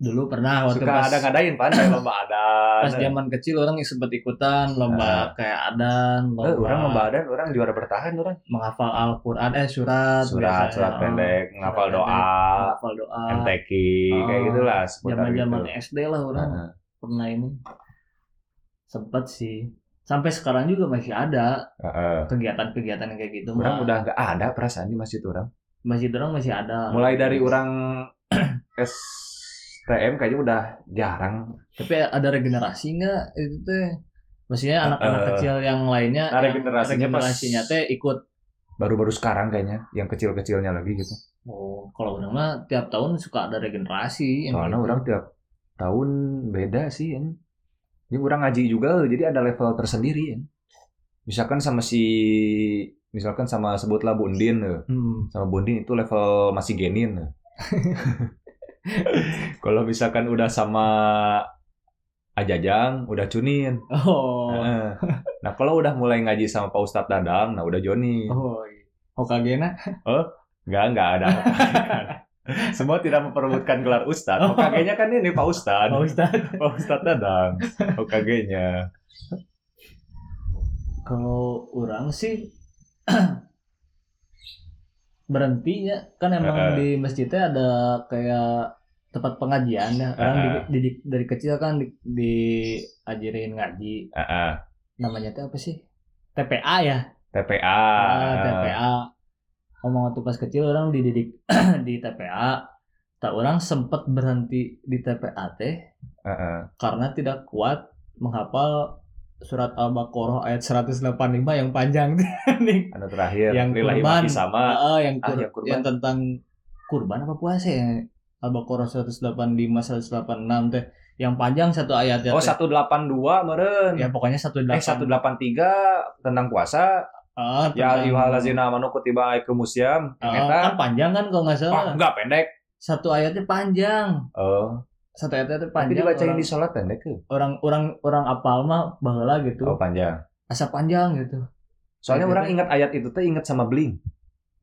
Dulu pernah waktu Suka pas ada ngadain pan kayak lomba adan. pas zaman kecil orang sempat ikutan lomba kayak adan Eh, lomba orang lomba adan, orang juara bertahan orang. menghafal Al-Quran eh surat Surat, biasanya. surat Oh, pendek, ngapal surat doa, menghafal doa MTQ, kayak Oh, gitulah seputar zaman zaman gitu. SD lah orang Heeh. pernah ini sempet sih sampai sekarang juga masih ada Heeh. kegiatan-kegiatan yang kayak gitu Orang mah. udah nggak ada perasaan di masjid orang. masih orang masih ada Mulai dari orang STM kayaknya udah jarang. tapi ada regenerasi nggak itu teh maksudnya anak-anak Eh, kecil yang lainnya nah, yang regenerasinya regenerasinya teh ikut Baru-baru sekarang kayaknya, yang kecil-kecilnya lagi gitu. oh kalau orang mah tiap tahun suka ada regenerasi Soalnya gitu. orang tiap tahun beda sih. Ya. Ini orang ngaji juga, jadi ada level tersendiri. Ya. Misalkan sama si, misalkan sama sebutlah Bundin, ya. Hmm. sama Bundin itu level masih genin. Kalau misalkan udah sama Ajajang, udah cunin. oh. Nah kalau udah mulai ngaji sama Pak Ustadz Dadang, nah udah Joni. oh iya. Hokage-na Enggak, enggak ada. Semua tidak memperebutkan gelar Ustadz. Hokage-nya kan ini Pak Ustadz. Pak Ustad Pak Ustadz Dadang. Hokage-nya. kalau orang sih berhentinya kan emang Heeh. di masjidnya ada kayak tempat pengajian ya orang Heeh. di- dari kecil kan di, diajarin ngaji Heeh. namanya tuh apa sih TPA ya TPA. Ah, TPA ngomong waktu pas kecil orang dididik di TPA tak orang sempat berhenti di TPA teh Heeh. karena tidak kuat menghafal surat Al-Baqarah ayat 185 yang panjang nih Anu terakhir, Yang kurban. sama. Ah, yang, Ah, kur- yang kurban. yang tentang kurban apa puasa ya Al-Baqarah 185 186 teh yang panjang satu ayatnya Oh, teh. 182 meren. ya pokoknya 18 Eh 183 tentang puasa. Ah, Ya ayyuhallazina amanu kutiba. Ah, Yang eta. kan panjang kan kalau nggak salah enggak pendek. satu ayatnya panjang Oh, satu tuh tapi panjang dibacain orang, di sholat pendek tuh. orang orang orang apal mah baheula gitu Oh, panjang. asa panjang gitu Soalnya Gitu. orang ingat ayat itu tuh ingat sama Blink.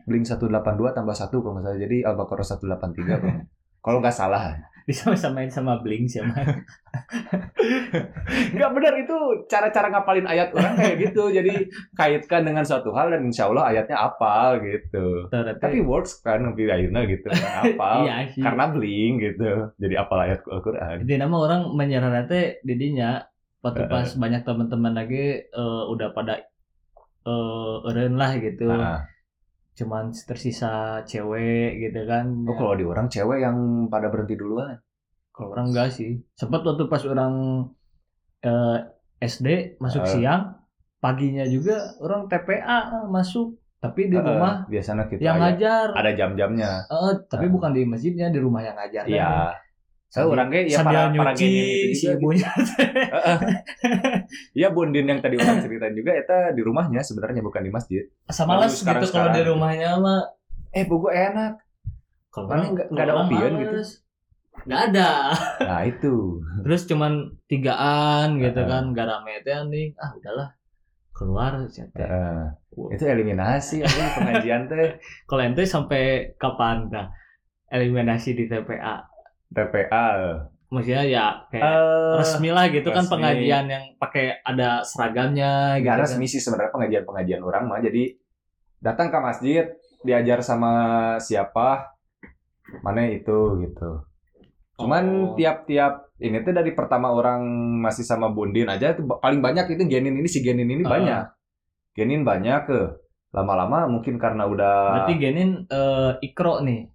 Blink 182 tambah 1 kalau nggak salah. Jadi Al-Baqarah 183 kalau kalau nggak salah. Disama-samain sama Blink sih mah Nggak benar itu cara-cara ngapalin ayat orang kayak gitu. Jadi kaitkan dengan suatu hal dan insya Allah ayatnya apal gitu. Ternyata- Tapi works kan lebih akhirnya gitu kan apal. iya sih Karena Blink gitu. Jadi apal ayat Al-Quran. Jadi nama orang menyerah teh didinya waktu Heeh. pas banyak teman-teman lagi eh, udah pada eh eureun lah gitu. Nah, Cuman tersisa cewek gitu kan. oh, kalau di orang cewek yang pada berhenti duluan. Kalau orang enggak sih. Sempat waktu pas orang eh, SD masuk Heeh. siang, paginya juga orang TPA masuk, tapi di Eh, rumah biasanya kita yang ngajar. ada jam-jamnya. Eh, tapi Heeh. bukan di masjidnya, di rumah yang ngajar. Iya. Saya Sambil- orang kayak ya para para nyuci gini itu si juga. gitu. ibunya. Iya Bundin yang tadi orang ceritain juga eta di rumahnya sebenarnya bukan di masjid. Asa males Baru sekarang- gitu kalau di rumahnya mah. Eh buku enak. Kalau Mana orang- nggak- nggak ada opien gitu? males. Nggak ada. Nah itu. Terus cuman tigaan gitu kan, nggak rame teh anjing. Ah udahlah keluar sih teh. Heeh. itu eliminasi pengajian teh Kalau ente sampai kapan dah eliminasi di TPA? TPA. Maksudnya ya kayak Eh, resmi lah gitu kan resmi. pengajian yang pakai ada seragamnya gitu. nggak kan. resmi sih sebenarnya pengajian-pengajian orang mah. Jadi datang ke masjid, diajar sama siapa, mana itu gitu. Cuman Oh. tiap-tiap ini tuh dari pertama orang masih sama Bundin aja ba- paling banyak itu genin ini si genin ini Ah. banyak. Genin banyak ke lama-lama mungkin karena udah Berarti Genin eh, ikro nih.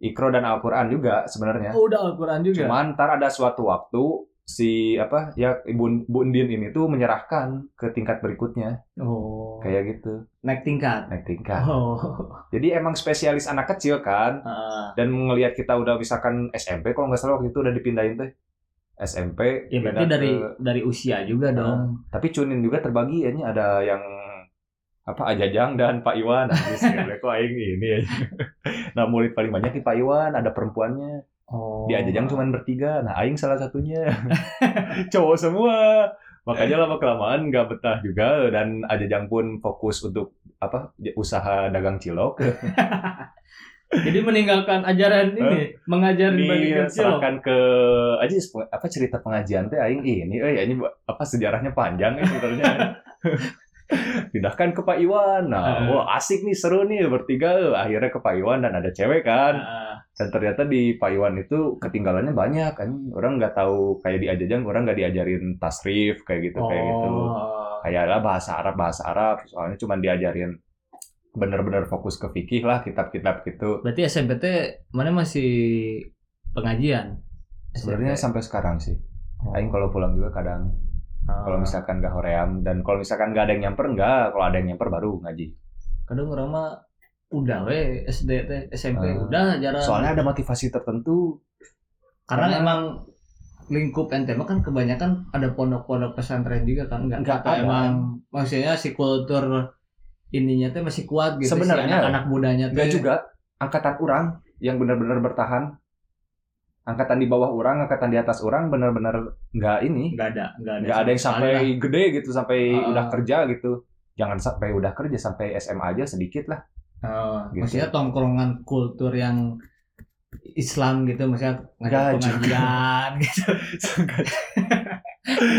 Ikro dan Al-Qur'an juga sebenarnya. Oh, udah Al-Quran juga. Cuman ntar ada suatu waktu si apa ya ibu Bu Undin ini tuh menyerahkan ke tingkat berikutnya Oh. kayak gitu naik tingkat. naik tingkat Oh. jadi emang spesialis anak kecil kan Heeh. dan ngelihat kita udah misalkan SMP kalau nggak salah waktu itu udah dipindahin teh SMP ya berarti dari ke- dari usia juga dong. tapi cunin juga terbagi ya ini ada yang apa Ajajang dan Pak Iwan? Anjis, gila, kok aing ini aja. nah murid paling banyak di Pak Iwan ada perempuannya. Oh. di Ajajang cuma bertiga. Nah aing salah satunya. Cowok semua. Makanya lama kelamaan nggak betah juga. Dan Ajajang pun fokus untuk apa usaha dagang cilok. Jadi meninggalkan ajaran ini, mengajar dibandingkan cilok. diserahkan ke aja apa cerita pengajian teh aing ini. Eh ini apa sejarahnya panjang ya sebenarnya pindahkan ke Pak Iwan nah Heeh. wah asik nih seru nih bertiga akhirnya ke Pak Iwan dan ada cewek kan Heeh. dan ternyata di Pak Iwan itu ketinggalannya banyak kan orang nggak tahu kayak di Ajajang orang nggak diajarin tasrif kayak gitu kayak gitu Oh. kayak lah bahasa Arab bahasa Arab soalnya cuma diajarin bener-bener fokus ke fikih lah kitab-kitab gitu Berarti SMPT mana masih pengajian? sebenarnya sampai sekarang sih Oh. Aing kalau pulang juga kadang Ah. kalau misalkan nggak hoream dan kalau misalkan nggak ada yang nyamper nggak kalau ada yang nyamper baru ngaji kadang orang mah udah we SD teh SMP Ah. udah jarang. soalnya ada motivasi tertentu karena, karena- emang lingkup NTM kan kebanyakan ada pondok-pondok pesantren juga kan enggak Nggak atau ada. emang maksudnya si kultur ininya teh masih kuat gitu si Sebenarnya, anak-anak mudanya teh. nggak juga angkatan orang yang benar-benar bertahan angkatan di bawah orang angkatan di atas orang benar-benar nggak ini Enggak ada, enggak ada. nggak ada yang sampai sekali gede gitu sampai Ah. udah kerja gitu jangan sampai udah kerja sampai SMA aja sedikit lah lah. Eh, gitu. Maksudnya tongkrongan kultur yang Islam gitu maksudnya ngajak Nggak pengajian gitu.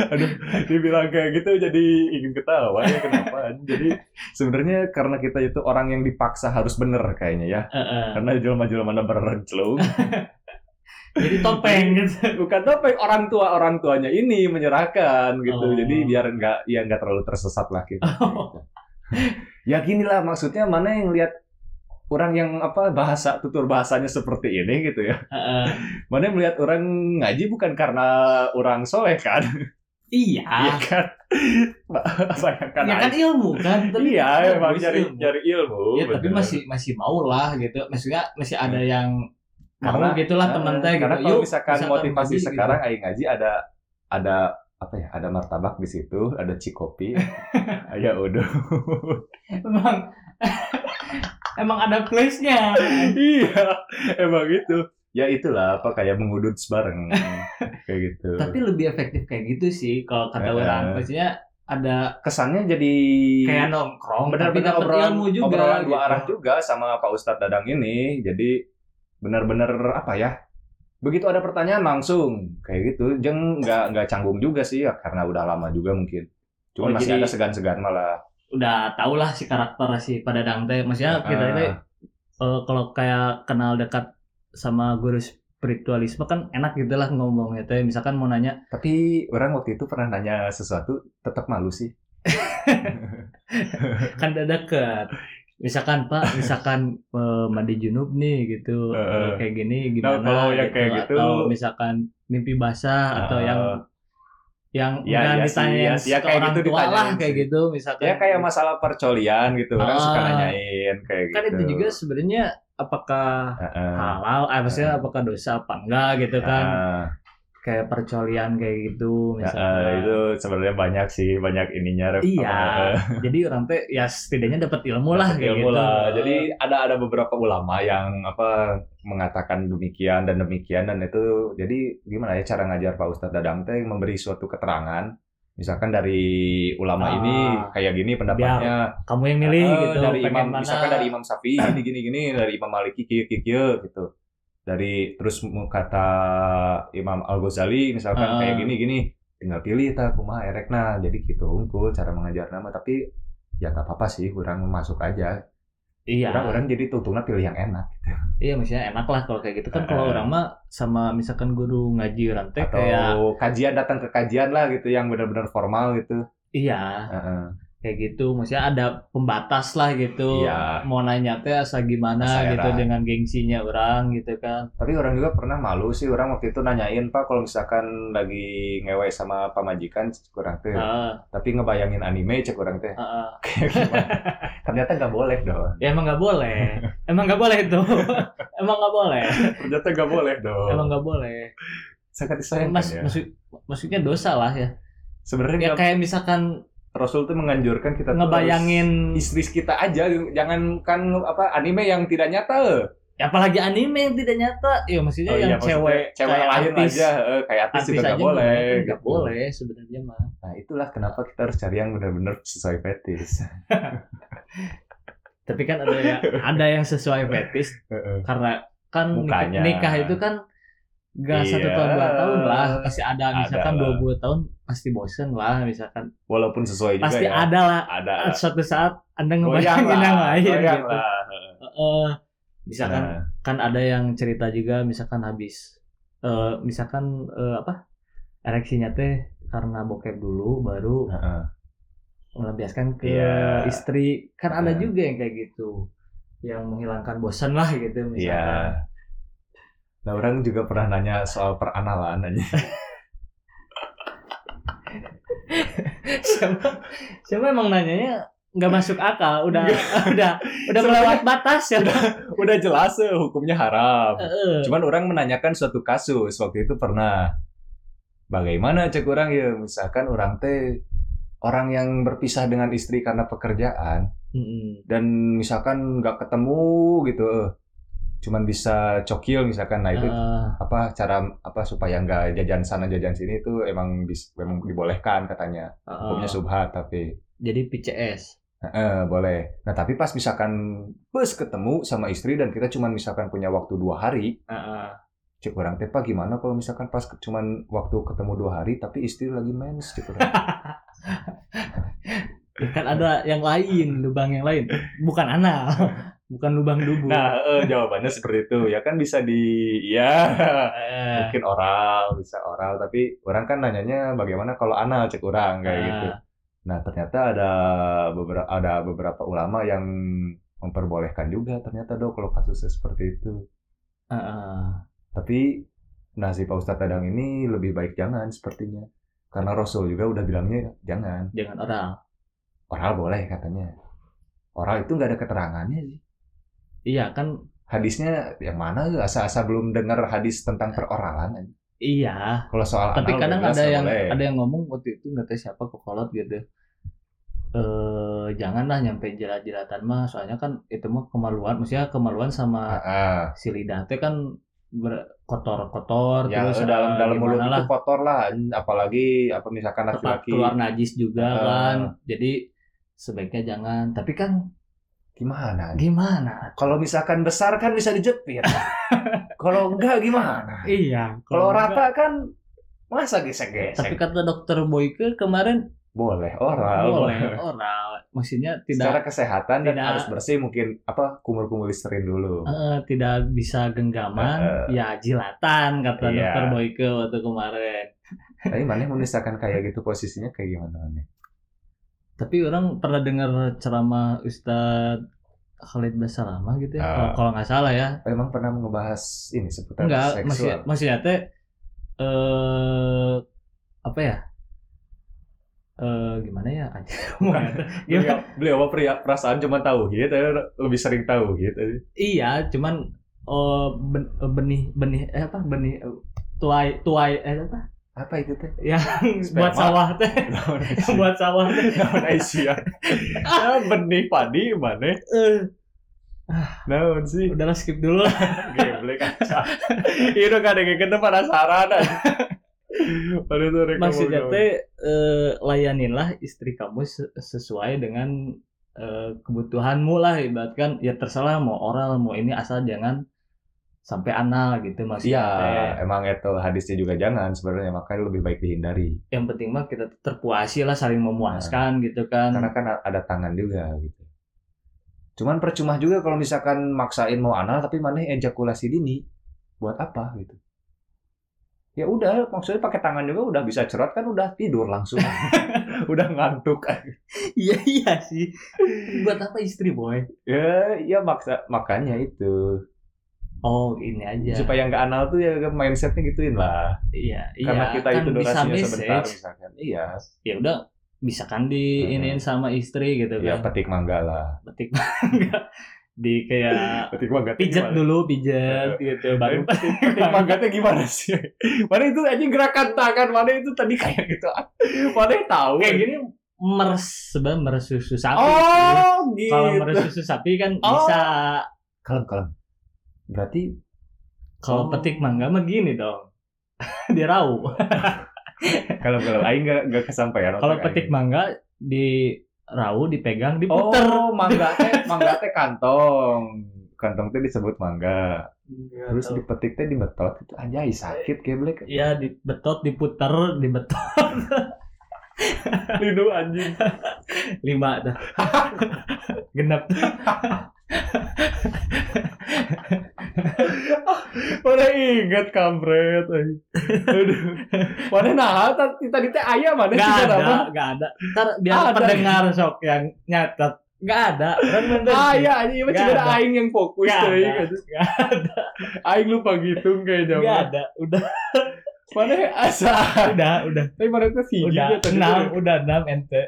Aduh, dibilang kayak gitu jadi ingin ketawa ya kenapa? Jadi sebenarnya karena kita itu orang yang dipaksa harus bener kayaknya ya. Heeh. Karena jelma-jelma mana berenclung. Jadi topeng gitu. Bukan topeng orang tua orang tuanya ini menyerahkan gitu. Oh. Jadi biar nggak ya nggak terlalu tersesat lah gitu. ya gini lah maksudnya mana yang lihat orang yang apa bahasa tutur bahasanya seperti ini gitu ya. Heeh. Mana yang melihat orang ngaji bukan karena orang soleh kan? Iya Iya. kan? apa ya kan? Ya kan ilmu kan. Tapi iya, emang cari ilmu. cari ilmu. Ya tapi masih masih mau lah gitu. Maksudnya masih ada yang Karena- mau gitulah temen teh gitu. Karena kalau Yuk, misalkan motivasi ngaji gitu. sekarang aing ngaji ada ada apa ya? Ada martabak di situ, ada cikopi, ya udah. emang emang ada place-nya. iya, emang itu. Ya itulah apa kayak mengudut bareng kayak gitu. tapi lebih efektif kayak gitu sih kalau kata Eh. orang. Maksudnya ada kesannya jadi kayak nongkrong benar-benar obrolan juga obrolan dua gitu. arah juga sama Pak Ustadz Dadang ini. Jadi benar-benar apa ya? Begitu ada pertanyaan langsung kayak gitu. Jeng nggak nggak canggung juga sih ya, karena udah lama juga mungkin. Cuma Oh, masih jadi- ada segan-segan malah. udah tau lah si karakter si pada Dangte maksudnya kita Ah. ini eh, kalau kayak kenal dekat sama guru spiritualisme kan enak gitu lah ngomongnya teh misalkan mau nanya Tapi orang waktu itu pernah nanya sesuatu tetap malu sih. kan udah deket misalkan pak misalkan eh, mandi junub nih gitu Heeh. eh, kayak gini Nah, gimana kalau yang kayak gitu- atau misalkan mimpi basah atau Ah. yang yang Ya, iya sih. Ya, ke kayak orang gitu tua lah kayak gitu misalkan Ya kayak masalah percolian gitu. Orang Ah. suka nanyain kayak kan gitu. itu juga sebenarnya apakah Heeh. halal, ah, maksudnya Ah. apakah dosa apa enggak gitu kan? Kayak percolian kayak gitu Ya, misalnya. eh, itu sebenarnya banyak sih, banyak ininya. Iya. Jadi orang teh ya setidaknya dapat ilmu lah dapat kayak ilmu gitu. lah. Jadi ada ada beberapa ulama yang apa mengatakan demikian dan demikian dan itu jadi gimana ya cara ngajar Pak Ustadz Dadang teh memberi suatu keterangan. Misalkan dari ulama Ah. ini kayak gini pendapatnya. kamu yang milih Eh, gitu. dari imam mana. misalkan dari Imam Syafi'i gini gini gini dari Imam Maliki kieu kieu gitu dari terus kata Imam Al Ghazali misalkan Ah. kayak gini gini tinggal pilih tak kumaha erekna jadi gitu unggul cara mengajar nama. Tapi ya nggak apa-apa sih kurang masuk aja. Iya. orang orang jadi tutungnya pilih yang enak Iya maksudnya enak lah kalau kayak gitu. Kan kalau orang mah sama misalkan guru ngaji orang teh atau kayak kajian datang ke kajian lah gitu yang benar-benar formal gitu. Iya. Heeh. Kayak gitu maksudnya ada pembatas lah gitu Iya. mau nanya teh asa gimana Asa gitu dengan gengsinya orang gitu kan Tapi orang juga pernah malu sih orang waktu itu nanyain Pak kalau misalkan lagi ngewe sama pamajikan cek orang teh. Heeh, Tapi ngebayangin anime cek orang teh. gimana? Ternyata nggak boleh dong. ya emang nggak boleh emang nggak boleh tuh emang nggak boleh Ternyata nggak boleh dong. emang nggak boleh Sangat disayangkan mas ya. maksud maksudnya dosa lah ya Sebenarnya ya kayak misalkan Rasul tuh menganjurkan kita ngebayangin istri kita aja, jangan kan apa anime yang tidak nyata. ya apalagi anime yang tidak nyata ya maksudnya Oh iya, yang maksudnya cewek cewek kayak lain artis aja, eh, kayak artis, artis juga nggak boleh. nggak gitu. boleh sebenarnya mah Nah itulah kenapa kita harus cari yang benar-benar sesuai fetis. tapi kan ada yang ada yang sesuai fetis karena kan nik- Mukanya. nikah itu kan gak satu Iya. tahun dua tahun lah pasti ada misalkan lah. 20 tahun pasti bosen lah misalkan Walaupun sesuai juga pasti ya. ada lah Ada. suatu saat anda ngebayangin yang lain gitu lah. Heeh. misalkan Nah, kan ada yang cerita juga misalkan habis eh misalkan eh, apa ereksinya teh karena bokep dulu baru heeh. melampiaskan ke Iya. istri kan ada Heeh. juga yang kayak gitu yang menghilangkan bosan lah gitu misalkan Nah orang juga pernah nanya soal peranalan aja. siapa siapa emang nanyanya nggak masuk akal udah udah udah melewat batas ya Udah jelas eh, hukumnya haram. Heeh. Cuman orang menanyakan suatu kasus waktu itu pernah. Bagaimana cek orang ya misalkan orang teh orang yang berpisah dengan istri karena pekerjaan Mm-mm. dan misalkan nggak ketemu gitu eh, cuman bisa cokil misalkan. Nah itu Heeh. apa cara apa supaya nggak jajan sana jajan sini itu emang bis, memang dibolehkan katanya. Hukumnya subhat tapi jadi PCS eh, boleh. Nah tapi pas misalkan bus ketemu sama istri dan kita cuman misalkan punya waktu dua hari Heeh. cek orang teh Pak, gimana kalau misalkan pas ke- cuman waktu ketemu dua hari tapi istri lagi mens? Cek orang kan ada yang lain lubang yang lain. Bukan anal bukan lubang dubu nah eh, jawabannya seperti itu. Ya kan bisa di ya Eh, mungkin oral bisa oral. Tapi orang kan nanyanya bagaimana kalau anal cek orang kayak Ah. gitu. Nah ternyata ada beberapa ada beberapa ulama yang memperbolehkan juga ternyata dok kalau kasusnya seperti itu. Tapi si Pak Ustadz Dadang ini lebih baik jangan sepertinya. Karena Rasul juga udah bilangnya jangan. Jangan oral. Oral boleh katanya. Oral itu nggak ada keterangannya sih iya kan hadisnya yang mana asa-asa belum dengar hadis tentang peroralan iya. Kalau soal tapi anal kadang ada yang boleh. ada yang ngomong waktu itu nggak tahu siapa kokolot gitu. Eh janganlah nyampe jilat-jilatan mah soalnya kan itu mah kemaluan maksudnya kemaluan sama Ah, ah. si lidah teh kan kotor-kotor ya terus dalam eh, dalam mulut gimana itu kotor lah apalagi apa misalkan laki-laki. keluar najis juga Ah. kan. Jadi sebaiknya jangan. Tapi kan gimana gimana? Kalau misalkan besar kan bisa dijepit. Kalau enggak gimana? Iya kalau enggak- rata kan masa gesek-gesek? Tapi kata dokter Boyke kemarin boleh oral. Boleh oral. Maksudnya secara tidak kesehatan dan tidak- harus bersih mungkin apa kumur-kumur listerin dulu. Eh, tidak bisa genggaman Eh, ya jilatan kata Iya. dokter Boyke waktu kemarin. Tapi mana misalkan kayak gitu posisinya kayak gimana Maneh? Tapi orang pernah dengar ceramah Ustadz Khalid Basalamah gitu ya? Ah. kalau- nggak salah ya. Emang pernah ngebahas ini seputar enggak masih seksual. masih teh eh apa ya? Eh gimana ya? Ngomongnya teh. beliau, Gimana? beliau apa pria perasaan cuma tahu gitu lebih sering tahu gitu. Iya cuman oh, ben- benih benih eh apa? Benih eh, tuai tuai eh apa apa itu teh? Yang Sperma. buat sawah teh. Yang buat sawah teh. Naon Aisyah? ya benih padi mana? Naon sih. Udahlah skip dulu lah. Geblek aja. Iya udah kita penasaran aja. Aduh tuh Rek, maksudnya teh eh, layaninlah istri kamu se- sesuai dengan eh, kebutuhanmu lah ibaratkan. Ya terserah mau oral mau ini asal jangan sampai anal gitu maksudnya Iya, emang itu hadisnya juga jangan sebenarnya makanya lebih baik dihindari. yang penting mah kita terpuasi lah saling memuaskan gitu kan Karena kan ada tangan juga gitu. Cuman percuma juga kalau misalkan maksain mau anal tapi mana ejakulasi dini. Buat apa gitu. Ya udah, maksudnya pakai tangan juga udah bisa cerot kan udah tidur langsung. udah ngantuk. Iya iya sih. Buat apa istri boy? Ya, ya maksa makanya itu. Oh ini aja. Supaya nggak anal tuh ya mindsetnya gituin lah. iya iya. Karena kita kan itu bisa durasinya sebentar message. misalkan. Iya. Ya udah bisa kan di Hmm. iniin sama istri gitu Ya kan. petik mangga lah. Petik mangga di kayak Petik mangga gimana? dulu pijet gitu baru petik, petik gimana sih? Mana itu aja gerakan tangan mana itu tadi kayak gitu. Mana tahu? kayak gini meres sebenarnya meres susu sapi. Oh, gitu. Kalau meres susu sapi kan Oh. bisa. kalem kalem. Berarti Kalau Oh. petik mangga mah gini dong. Dirau. kalau kalau aing nggak nggak kesampaian. Kalau petik aing. mangga di rau dipegang diputer. Oh, mangga teh mangga teh kantong. Kantong teh disebut mangga. Terus dipetik teh dibetot itu anjay sakit geblek. ya dibetot diputer dibetot Lidu anjing. lima tuh genep Mana ingat kampret. Aduh. Mana nah tadi teh ayam mana sih ada nggak ada ntar biar Ada. pendengar sok yang nyatet nggak ada Ah iya anjing Nggak cuma ada ada. aing yang fokus nggak teh. ada gitu. nggak Aing lupa gitu kayak nggak zaman. ada udah Mana asa. udah udah Tapi mana tuh sih udah enam udah enam ente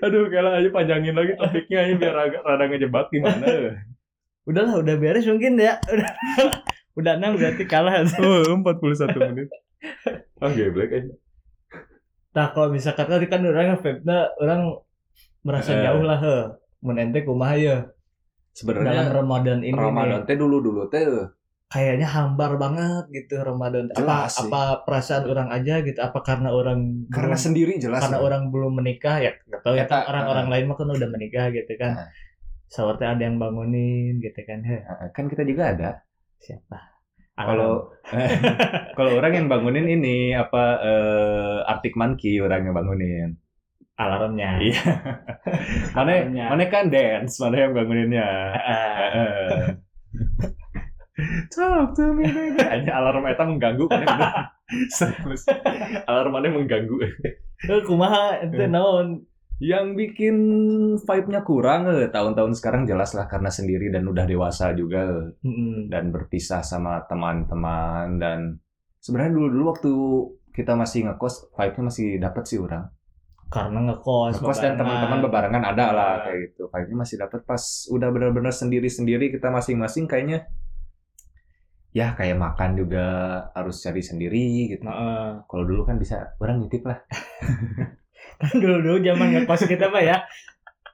Aduh, kalau aja panjangin lagi topiknya aja biar agak rada ngejebak gimana. Udahlah udah beres mungkin ya udah udah enam berarti kalah Oh, 41 menit. Ah, geblek aja. Nah kalau misalkan tadi kan orang vape orang merasa Eh. jauh lah he. Mun ente kumaha ya dalam Sebenarnya Ramadan ini Ramadan teh dulu-dulu teh Kayaknya hambar banget gitu Ramadan. Apa Jelas sih. apa perasaan orang aja gitu? Apa karena orang karena belum, sendiri jelas. karena lah. orang belum menikah ya? Gak tahu ya kan orang-orang lain mah kan udah menikah gitu kan. Seperti ada yang bangunin gitu kan. Kan kita juga ada. siapa? Kalau kalau orang yang bangunin ini apa eh, Arctic Monkey orang yang bangunin. alarmnya. Iya. mana Alarmnya. mana kan dance, mana yang banguninnya. Talk to me baby. Alarm eta mengganggu udah. Serius. Alarm mana mengganggu. eh, kumaha ente naon? Yang bikin vibe-nya kurang eh, tahun-tahun sekarang jelas lah karena sendiri dan udah dewasa juga eh, Mm-mm. dan berpisah sama teman-teman dan sebenarnya dulu-dulu waktu kita masih ngekos vibe-nya masih dapat sih orang. Karena ngekos. Ngekos dan teman-teman bebarengan ada lah Iya. kayak gitu. Vibe-nya masih dapat pas udah benar-benar sendiri-sendiri kita masing-masing kayaknya ya kayak makan juga harus cari sendiri gitu. Heeh. Kalau dulu kan bisa orang nitip lah. kan dulu dulu zaman ngekos kita mah ya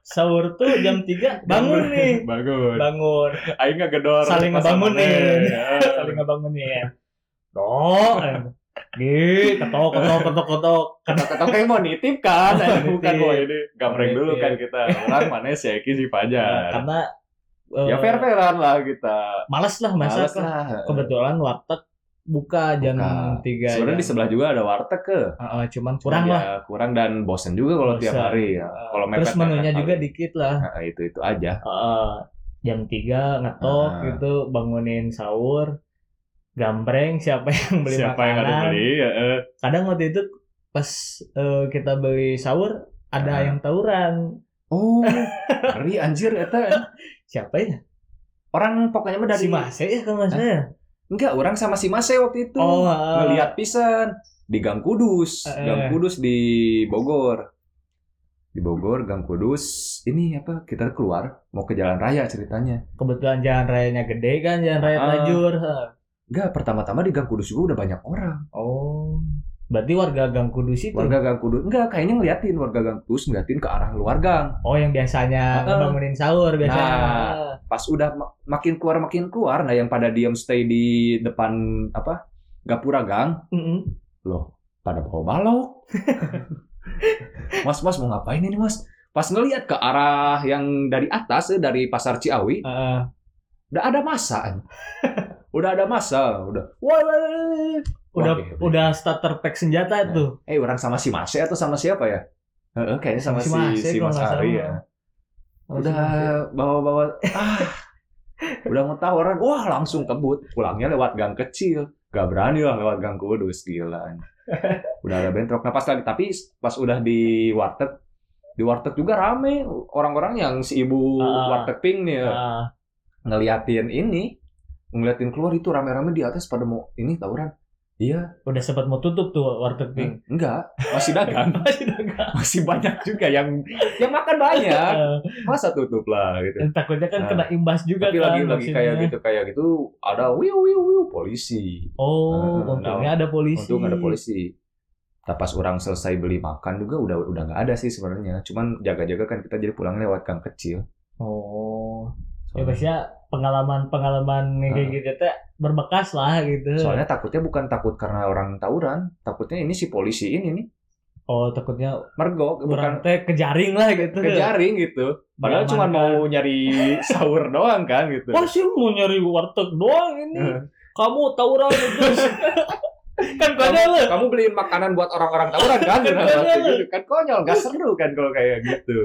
sahur tuh jam 3 bangun nih Bangun. bangun Aing nggak gedor. Saling ngebangunin. dia. saling ngebangunin doh Gih, ketok, ketok, ketok, ketok. Kata-kata kayak mau nitip kan, bukan mau ini gambreng dulu kan kita. Orang mana si Eki si Fajar. Karena eh, Ya fair-fairan lah kita. males lah Males lah. Kebetulan warteg buka jam. 3 Sebenarnya di sebelah juga ada warteg ke. cuman kurang Ya, lah. kurang dan bosen juga kalau tiap hari ya. Eh, Kalau Terus menunya juga dikit lah. Nah, itu itu aja. Heeh. jam 3 ngetok Ah. gitu bangunin sahur. Gambreng siapa yang beli Siapa makanan. yang ada beli? Ya, eh. kadang waktu itu pas eh, kita beli sahur ada Ah. yang tawuran Oh, ngeri anjir eta. siapa ya Orang pokoknya mah dari si Mase ya kalau nggak salah ya? Enggak, orang sama si Mase waktu itu. oh ah. ngelihat pisan di Gang Kudus, Eh. Gang Kudus di Bogor. Di Bogor, Gang Kudus. Ini apa? Kita keluar mau ke jalan raya ceritanya. kebetulan jalan rayanya gede kan jalan raya Ah. Tajur ha. Enggak, pertama-tama di Gang Kudus juga udah banyak orang. oh berarti warga Gang Kudus itu Warga Gang Kudus. Enggak, kayaknya ngeliatin warga Gang Kudus ngeliatin ke arah luar gang. oh yang biasanya Ah. bangunin sahur biasanya Nah. Pas udah ma- makin keluar makin keluar, nah yang pada diam stay di depan apa? Gapura gang, Mm-mm. loh pada bawa balok. mas, mas mau ngapain ini mas? Pas ngelihat ke arah yang dari atas, eh, dari pasar Ciawi, Ah, udah ada masa. udah ada masa, udah. Wah, wah, wah. udah Wah, gila. udah starter pack senjata itu Eh, orang sama si Mase atau sama siapa ya? Heeh, kayaknya sama si, Si si Mas Ari ya. Udah bawa-bawa, ah, udah mau tawaran, wah langsung kebut. Pulangnya lewat gang kecil. gak berani lah lewat Gang Kudus gila. udah ada bentrok. Nah pas lagi tapi pas udah di warteg di warteg juga rame orang-orang yang si ibu Ah. warteg pink nih ya, Ah, ngeliatin ini ngeliatin keluar itu rame-rame di atas pada mau ini tawuran. Iya, udah sempat mau tutup tuh warteg pink. enggak, masih dagang. Masih dagang. masih banyak juga yang yang makan banyak. Eh, Masa tutup lah gitu. dan takutnya kan Nah, kena imbas juga Tapi kan. lagi lagi maksudnya. kayak gitu kayak gitu ada wiu wiu wiu polisi. Oh, Nah, untungnya ada polisi. Untung ada polisi. Nah, pas orang selesai beli makan juga udah udah nggak ada sih sebenarnya. Cuman jaga-jaga kan kita jadi pulang lewat gang kecil. Oh. Ya Soalnya, biasanya pengalaman-pengalaman kayak Ah. gitu teh berbekas lah gitu. soalnya takutnya bukan takut karena orang tawuran, takutnya ini si polisi ini nih oh takutnya mergok bukan teh kejaring lah gitu. kejaring gitu. Padahal cuma mau nyari sahur doang kan gitu. Masih mau nyari warteg doang ini. Kamu tawuran itu. kan kamu, konyol lah. kamu beliin makanan buat orang-orang tawuran kan? Kan Nah, konyol. gitu. kan konyol, gak seru kan kalau kayak gitu.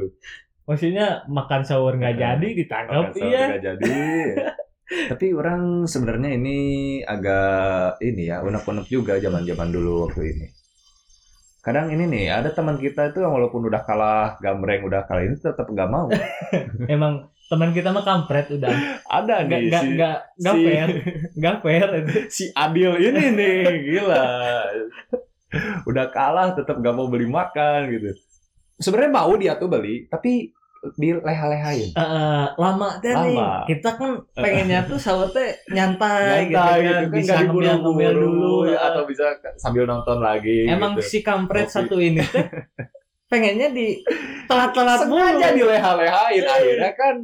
Maksudnya makan sahur nggak jadi ditangkap Makan sahur iya. nggak jadi. Tapi orang sebenarnya ini agak ini ya unek-unek juga zaman-zaman dulu waktu ini. Kadang ini nih ada teman kita itu yang walaupun udah kalah gambreng udah kalah ini tetap gak mau. Emang teman kita mah kampret udah. Ada Nggak nih nggak si, nggak nggak si- fair. Nggak fair itu. si Adil ini nih gila. Udah kalah tetap gak mau beli makan gitu. Sebenarnya mau dia tuh beli tapi dileha-lehain. Eh, lama teh nih. Kita kan pengennya tuh sahur teh nyantai, gitu, Nyantai kan. gitu kan bisa nggak ngemil ngemil dulu. eh. atau bisa sambil nonton lagi. Emang gitu. si kampret Kopi. satu ini teh pengennya di telat-telat sengaja mulu. dileha-lehain Iya. akhirnya kan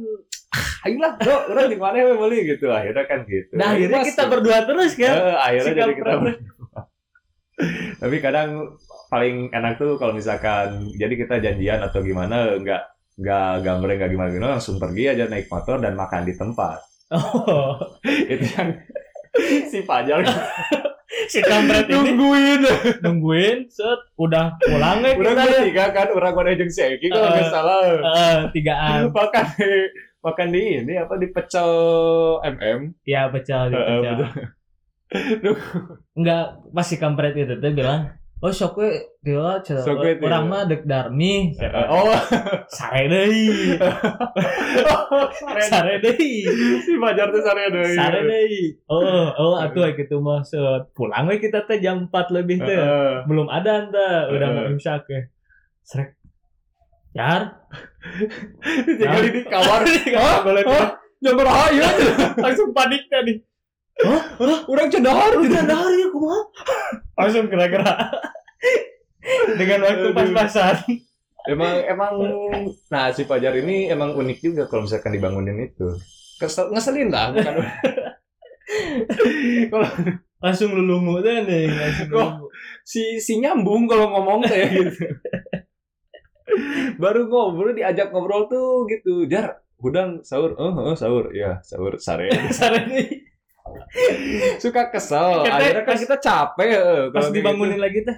ayolah bro orang di mana we beli gitu akhirnya kan gitu Nah akhirnya Mas, kita berdua terus kan. eh, akhirnya Si jadi kita kampret. tapi kadang paling enak tuh kalau misalkan jadi kita janjian atau gimana nggak nggak gambreng nggak gimana gimana langsung pergi aja naik motor dan makan di tempat Oh, itu yang si Fajar si kampret ini nungguin nungguin set udah pulang ya udah kita ya. tiga kan orang gue jeung si Eki kalau nggak Eh. salah Eh, tigaan. makan di makan di ini apa di pecel MM Ya pecel, di Eh, pecel. betul. Enggak, pas si kampret itu tuh bilang, oh sok we dia we, orang mah dek darmi. oh Sare deui. Sare deui. si Fajar tuh sare deui. Sare deui. Oh, oh atuh gitu mah. Pulang we kita teh jam 4 lebih teh. Belum ada ente, udah mau imsak ya. Srek. Yar, Tinggal di kamar. Hah? boleh berapa ya? langsung panik tadi. Orang cendahar Lu gitu. candar ya kumaha? Langsung gerak-gerak. Dengan waktu pas-pasan. Emang emang nah si Fajar ini emang unik juga kalau misalkan dibangunin itu. Kesel, ngeselin lah bukan. kalau Langsung lulungu teh nih, langsung Kok? lulungu. si si nyambung kalau ngomong teh gitu. Baru ngobrol diajak ngobrol tuh gitu. Jar, udang sahur. Oh, oh sahur. Ya, sahur sare. Sare nih. Suka kesel. Kita- Akhirnya kan kita capek eh, Pas kalau kayak dibangunin lagi teh.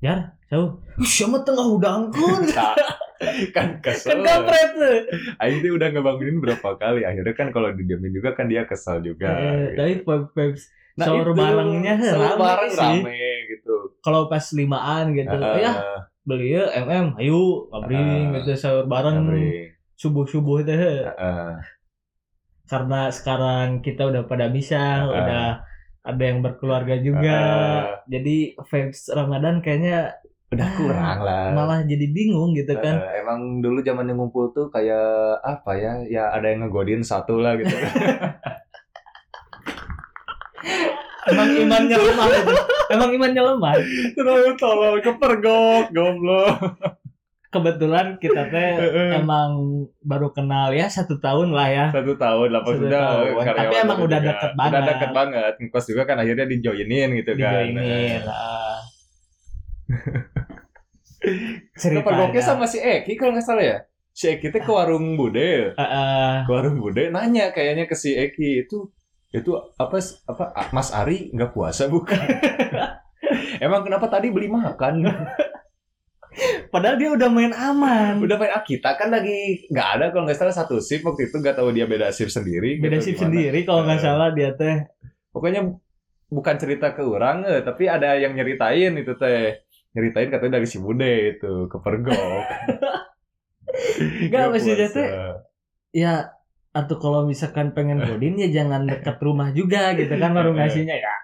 Jar, jauh. Siapa tengah udangkun? gitu. Nah, kan kesel. kan kampret tuh. Aing tuh udah ngebangunin berapa kali. Akhirnya kan kalau didiamin juga kan dia kesel juga. Eh, gitu. Tapi vibes Nah, sahur barengnya sahur rame bareng sih. rame gitu. kalau pas limaan gitu. Heeh, ya, beli ya MM, ayo ngabring Heeh. gitu sahur bareng ngabring. subuh-subuh teh. Heeh. Karena sekarang kita udah pada bisa, Heeh. udah ada yang berkeluarga juga. Jadi vibes Ramadan kayaknya udah Ah, kurang lah. malah jadi bingung gitu kan. Eh, emang dulu zaman yang ngumpul tuh kayak apa ya? Ya ada yang ngegodin satu lah gitu. Emang imannya lemah itu. Emang imannya lemah. Terlalu tolol kepergok, goblok. Kebetulan kita teh emang baru kenal ya satu tahun lah ya. Satu tahun lah karyawan Tapi emang udah juga. deket banget. Udah deket banget. Ngkos juga kan akhirnya dijoinin gitu kan. Dijoinin. ah. Kepergoknya sama si Eki kalau nggak salah ya. Si Eki teh ke warung Bude. Ah, ah. Ke warung Bude nanya kayaknya ke si Eki itu itu apa apa Mas Ari nggak puasa bukan? Emang kenapa tadi beli makan? Padahal dia udah main aman. Udah main ah, kita kan lagi nggak ada kalau nggak salah satu shift waktu itu nggak tahu dia beda shift sendiri. Beda gitu, shift gimana. sendiri kalau nggak Eh. salah dia teh. Pokoknya bukan cerita ke orang eh, tapi ada yang nyeritain itu teh nyeritain katanya dari si bude itu ke pergok Nggak, Dia maksudnya teh, ya atau kalau misalkan pengen godin ya jangan dekat rumah juga gitu kan warung nasinya ya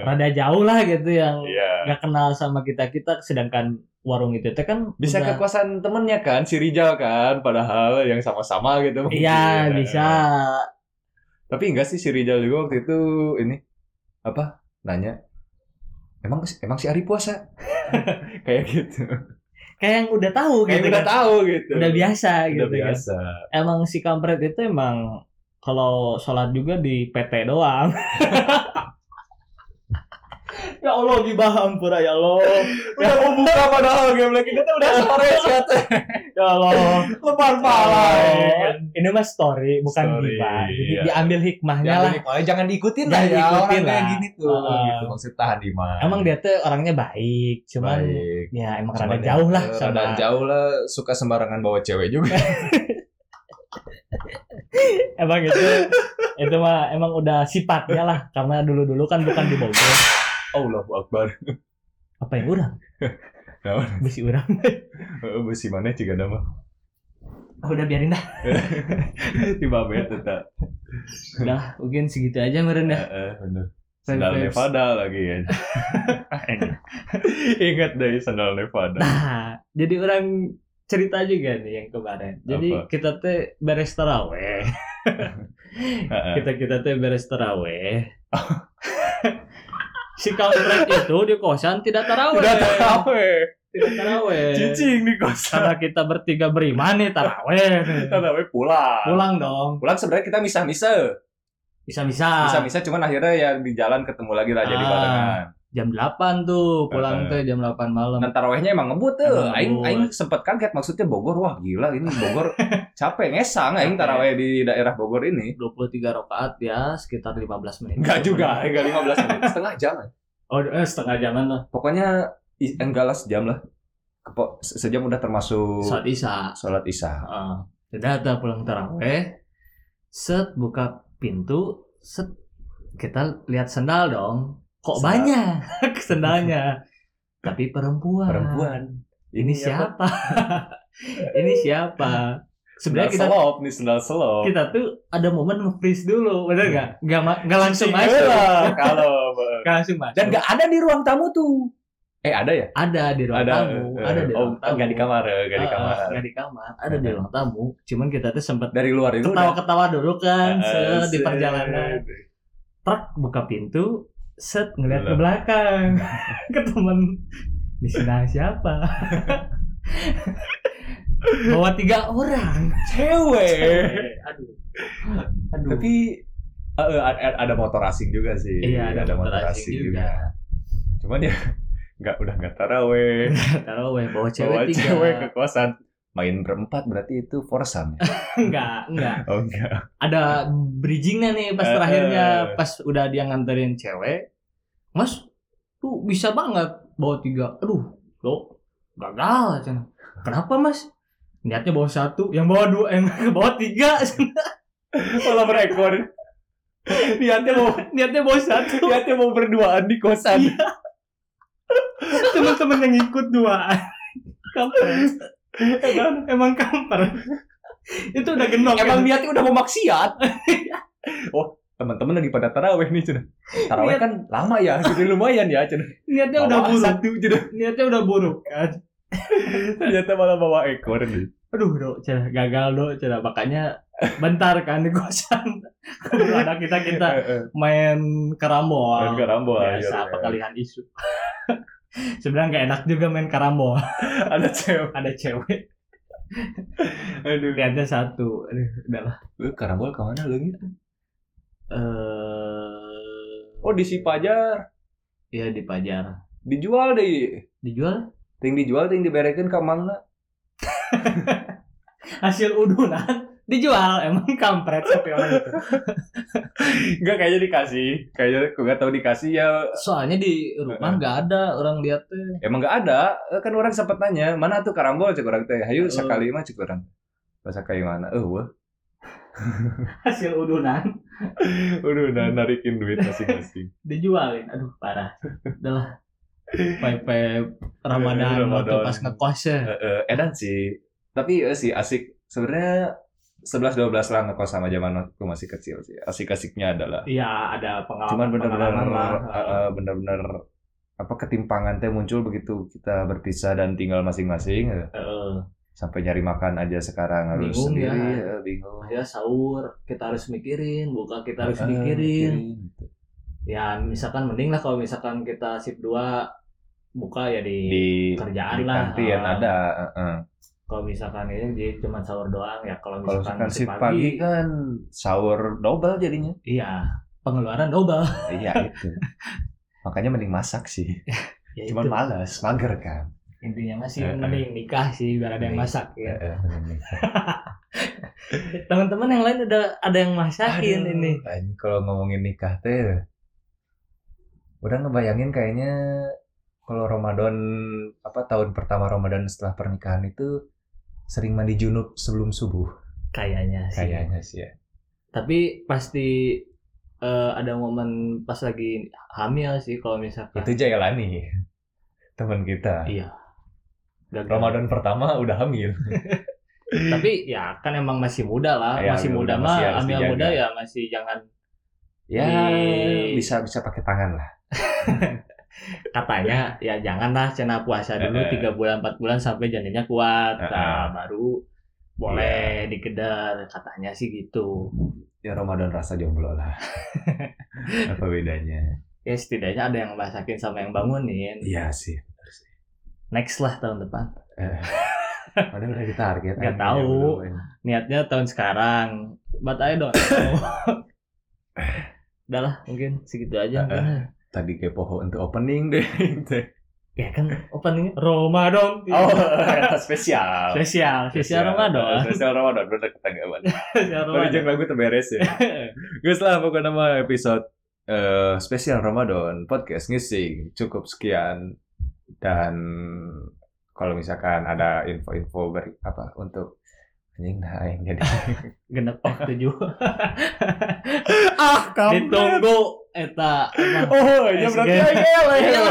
rada jauh lah gitu yang Iya. nggak kenal sama kita kita sedangkan warung itu. Teh kan bisa udah- kosan temennya kan si Rijal kan padahal yang sama-sama gitu mungkin. iya bisa. Tapi enggak sih si Rijal juga waktu itu ini apa nanya emang emang si Ari puasa? Kayak gitu. Kayak yang udah tahu kayak gitu udah kan. tahu gitu. Udah biasa udah gitu kan. biasa. Emang si kampret itu emang kalau sholat juga di PT doang ya Allah gibah ampura ya Allah. Udah mau buka padahal game lagi kita udah sore sih ya Allah. Lebar Oh, ini mah story bukan Story, gibah jadi iya. diambil hikmahnya lah. jangan, jangan diikutin lah ya diikutin orang kayak lah. gini tuh. Heeh. gitu maksud tahan di mana emang dia tuh orangnya baik cuman baik. ya emang Cuman rada ya, jauh lah rada sama jauh lah suka sembarangan bawa cewek juga. Emang itu itu mah emang udah sifatnya lah karena dulu dulu kan bukan di Bogor Allahu Akbar apa yang urang Naon? besi urang Heeh, besi mana juga nama Oh, udah biarin dah tiba bet tetap udah mungkin segitu aja meren dah Heeh, bener sandal. Nevada lagi kan ingat deh sandal Nevada Nah, jadi orang cerita juga nih yang kemarin. Jadi Apa? kita teh beres taraweh. Kita kita teh beres taraweh. Si kampret itu di kosan tidak taraweh. udah taraweh Tidak taraweh. cicing di kosan Karena kita bertiga beriman nih taraweh. taraweh pulang Pulang dong. pulang sebenarnya kita misah-misah Bisa-bisa. misah-misah cuman akhirnya ya di jalan ketemu lagi lah jadi Ah. barengan Jam 8 tuh pulang Heeh. teh jam 8 malam. dan tarawehnya emang ngebut tuh Emang aing ngebut. aing sempet kaget maksudnya Bogor wah gila ini Bogor capek ngesang aing taraweh di daerah Bogor ini 23 rakaat ya sekitar 15 menit. enggak juga enggak 15 menit setengah jam Oh, eh, setengah jaman lah. pokoknya enggak lah sejam lah Kepo, se- sejam udah termasuk Saat Isya. sholat isya Heeh. Udah ada pulang taraweh. Set buka pintu, set kita lihat sendal dong. Kok Sendal. banyak sendalnya? Tapi perempuan. perempuan Ini apa? siapa? Ini siapa? Sebenarnya kita selop nih sendal selop kita tuh ada momen nge-freeze dulu, bener nggak? Nggak ma- nggak langsung Cicing masuk. kalau Nggak langsung masuk. dan nggak ada di ruang tamu tuh eh ada ya ada di ruang tamu, eh, ada di oh, ruang tamu. nggak di kamar eh, nggak di Ah, kamar nggak di kamar, ada di ruang tamu. Cuman kita tuh sempat dari luar itu udah ketawa-ketawa dulu kan set, di perjalanan. truk buka pintu set ngeliat ke belakang ke temen. Di sini siapa? Bawa tiga orang cewek. Aduh. Aduh. Tapi eh, ada, ada motor asing juga sih. Iya ada, motor asing juga. cuman ya nggak udah nggak taraweh. Taruh weh bawa bawa cewek tiga. cewek ke kosan main berempat berarti itu forsan ya? enggak enggak. Oh enggak. Ada bridgingnya nih pas Eh, terakhirnya. eh. pas udah dia nganterin cewek mas tuh bisa banget bawa tiga. Aduh lo gagal cina kenapa mas? Niatnya bawa satu yang bawa dua yang bawa tiga. Malah berekor niatnya mau niatnya bawa satu. Niatnya mau berduaan di kosan. Iya. teman-teman yang ikut dua kampret emang emang kampret itu udah genok emang kan? niatnya udah mau maksiat. Oh teman-teman lagi pada taraweh nih cina. Taraweh Niat- kan lama ya jadi lumayan ya cina. Niatnya udah Bawa buruk. satu cina. Niatnya udah buruk kan? Ternyata malah bawa ekor nih. Aduh dok cerah gagal dok cerah makanya bentar kan di kosan ada kita kita Eh, eh. main karambol Main karambol, biasa iya, iya. perkalian isu sebenarnya nggak enak juga main karambol. Ada cewek. Ada cewek. Aduh. Lihatnya satu. Aduh udahlah Lu karambol ke mana lu gitu eh oh di Sipajar. Ya di pajar. Dijual deh. Dijual? Ting dijual ting diberekin ke mangna. Hasil udunan dijual emang kampret tapi orang itu. Enggak kayaknya dikasih. Kayaknya aku nggak tahu dikasih ya. Soalnya di rumah nggak ada orang lihat tuh emang nggak ada. Eh, kan orang sempat nanya mana tuh karambol? Cek orang teh. Hayu Oh. sekali mah cek orang. Pas sekali mana? Eh wah. Hasil udunan. Udah narikin duit masing-masing. dijualin. Aduh parah. Udahlah pai Ramadan Ramadan. waktu pas ngekos ya. Eh, eh, edan sih. Tapi eh, sih asik. Sebenarnya 11 12 lah ngekos sama zaman aku masih kecil sih. Asik-asiknya adalah iya ada pengalaman cuman benar-benar lah. eh, eh, benar-benar apa ketimpangan teh muncul begitu kita berpisah dan tinggal masing-masing eh. Heeh. sampai nyari makan aja sekarang harus Bingung sendiri ya. eh, bingung ya sahur kita harus mikirin buka kita harus Eh, mikirin gitu. ya misalkan mending lah kalau misalkan kita sip 2 buka ya di, di kerjaan di lah kantin Ah. ada eh, eh. Kalau misalkan ini jadi cuma sahur doang ya kalau kalau misalkan misalkan sip shift pagi kan sahur double jadinya. Iya pengeluaran double. Iya itu. Makanya mending masak sih. Ya cuman itu. males mager kan. Intinya masih Eh, eh. mending nikah sih biar ada yang masak ya. Eh, teman-teman yang lain udah ada yang masakin Aduh, ini. kalau ngomongin nikah teh udah ngebayangin kayaknya kalau Ramadan apa tahun pertama Ramadan setelah pernikahan itu sering mandi junub sebelum subuh. Kayaknya sih. Kayaknya sih ya. Tapi pasti eh, ada momen pas lagi hamil sih kalau misalkan. Itu Jayalani teman kita. Iya. Gagal. Ramadan pertama udah hamil. Tapi ya kan emang masih muda lah. Ya, masih muda muda mah masih hamil dijaga. muda ya masih jangan ya Di- bisa bisa pakai tangan lah katanya ya janganlah cina puasa dulu Eh, eh. tiga bulan empat bulan sampai janinnya kuat. Eh, nah, eh. baru boleh digedar katanya sih gitu. Ya Ramadan rasa jomblo lah. Apa bedanya? Ya setidaknya ada yang masakin sama yang bangunin. Iya sih next lah tahun depan. Padahal udah ditarget Nggak anjing, tahu. niatnya tahun sekarang. But I don't know. Udah lah mungkin segitu aja Eh, mungkin. Tadi kepo untuk opening deh. Ya kan openingnya Ramadan. Oh spesial. Spesial spesial Ramadan. Spesial Ramadan bener ketanggapan spesial Tapi Ramadan. jangan lagu terberes ya. Guys lah pokoknya nama episode eh, spesial Ramadan. Podcast ngising cukup sekian. Dan kalau misalkan ada info-info ber apa untuk anjing nah yang jadi genep oh tujuh. Ah ditunggu eta oh ya berarti SG. aing. Iya.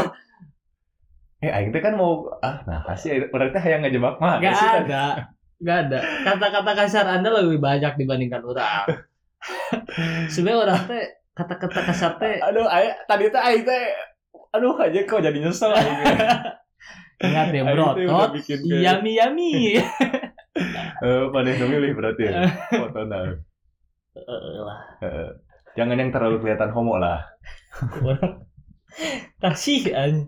eh aing teh kan mau ah nah kasih berarti hayang ngejebak mah Gak ada Gak ada. Kata-kata kasar anda lebih banyak dibandingkan orang. Sebenarnya orang teh Kata-kata kasar teh aduh aing tadi teh aing teh aduh aja kok jadi nyesel aing. Ingat udah brotot Yummy yummy Eh, pada yang milih berarti ya? Foto nah Eh, lah. Eh, jangan yang terlalu kelihatan homo lah. Orang Kasihan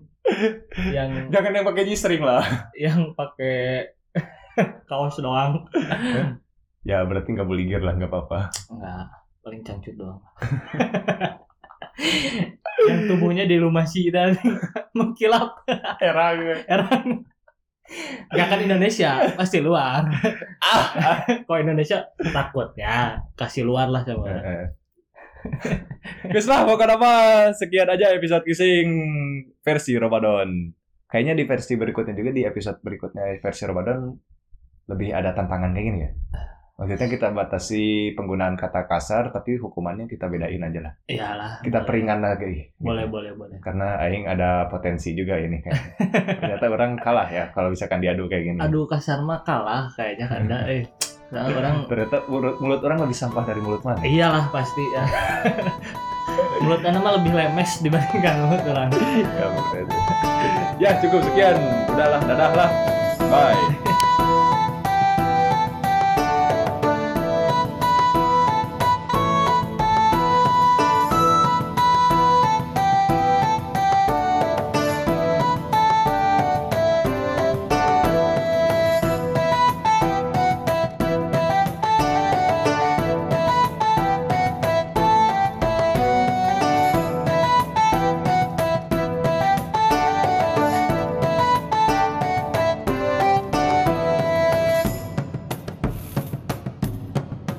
Yang jangan yang pakai G-string lah. Yang pakai Kaos doang. Ya berarti nggak boleh gear lah nggak apa-apa. Enggak Paling cangcut doang. Yang tubuhnya di rumah sih dan Mengkilap. Herang Heran. Gak kan Indonesia, pasti luar. ah. Kok Indonesia takutnya kasih luar lah coba. Guys lah pokoknya apa sekian aja episode kissing versi Ramadan kayaknya di versi berikutnya juga di episode berikutnya versi Ramadan lebih ada tantangan kayak gini ya maksudnya kita batasi penggunaan kata kasar tapi hukumannya kita bedain aja lah Iyalah. kita boleh. peringan lagi Boleh, boleh, boleh. karena aing ada potensi juga ini kan ternyata orang kalah ya kalau misalkan diadu kayak gini Aduh kasar mah kalah kayaknya karena eh soalnya orang ternyata mulut, mulut orang lebih sampah dari mulut mana? Iyalah pasti ya. Mulut Anda mah lebih lemes dibandingkan mulut orang. ya cukup sekian. Udahlah dadah lah. Bye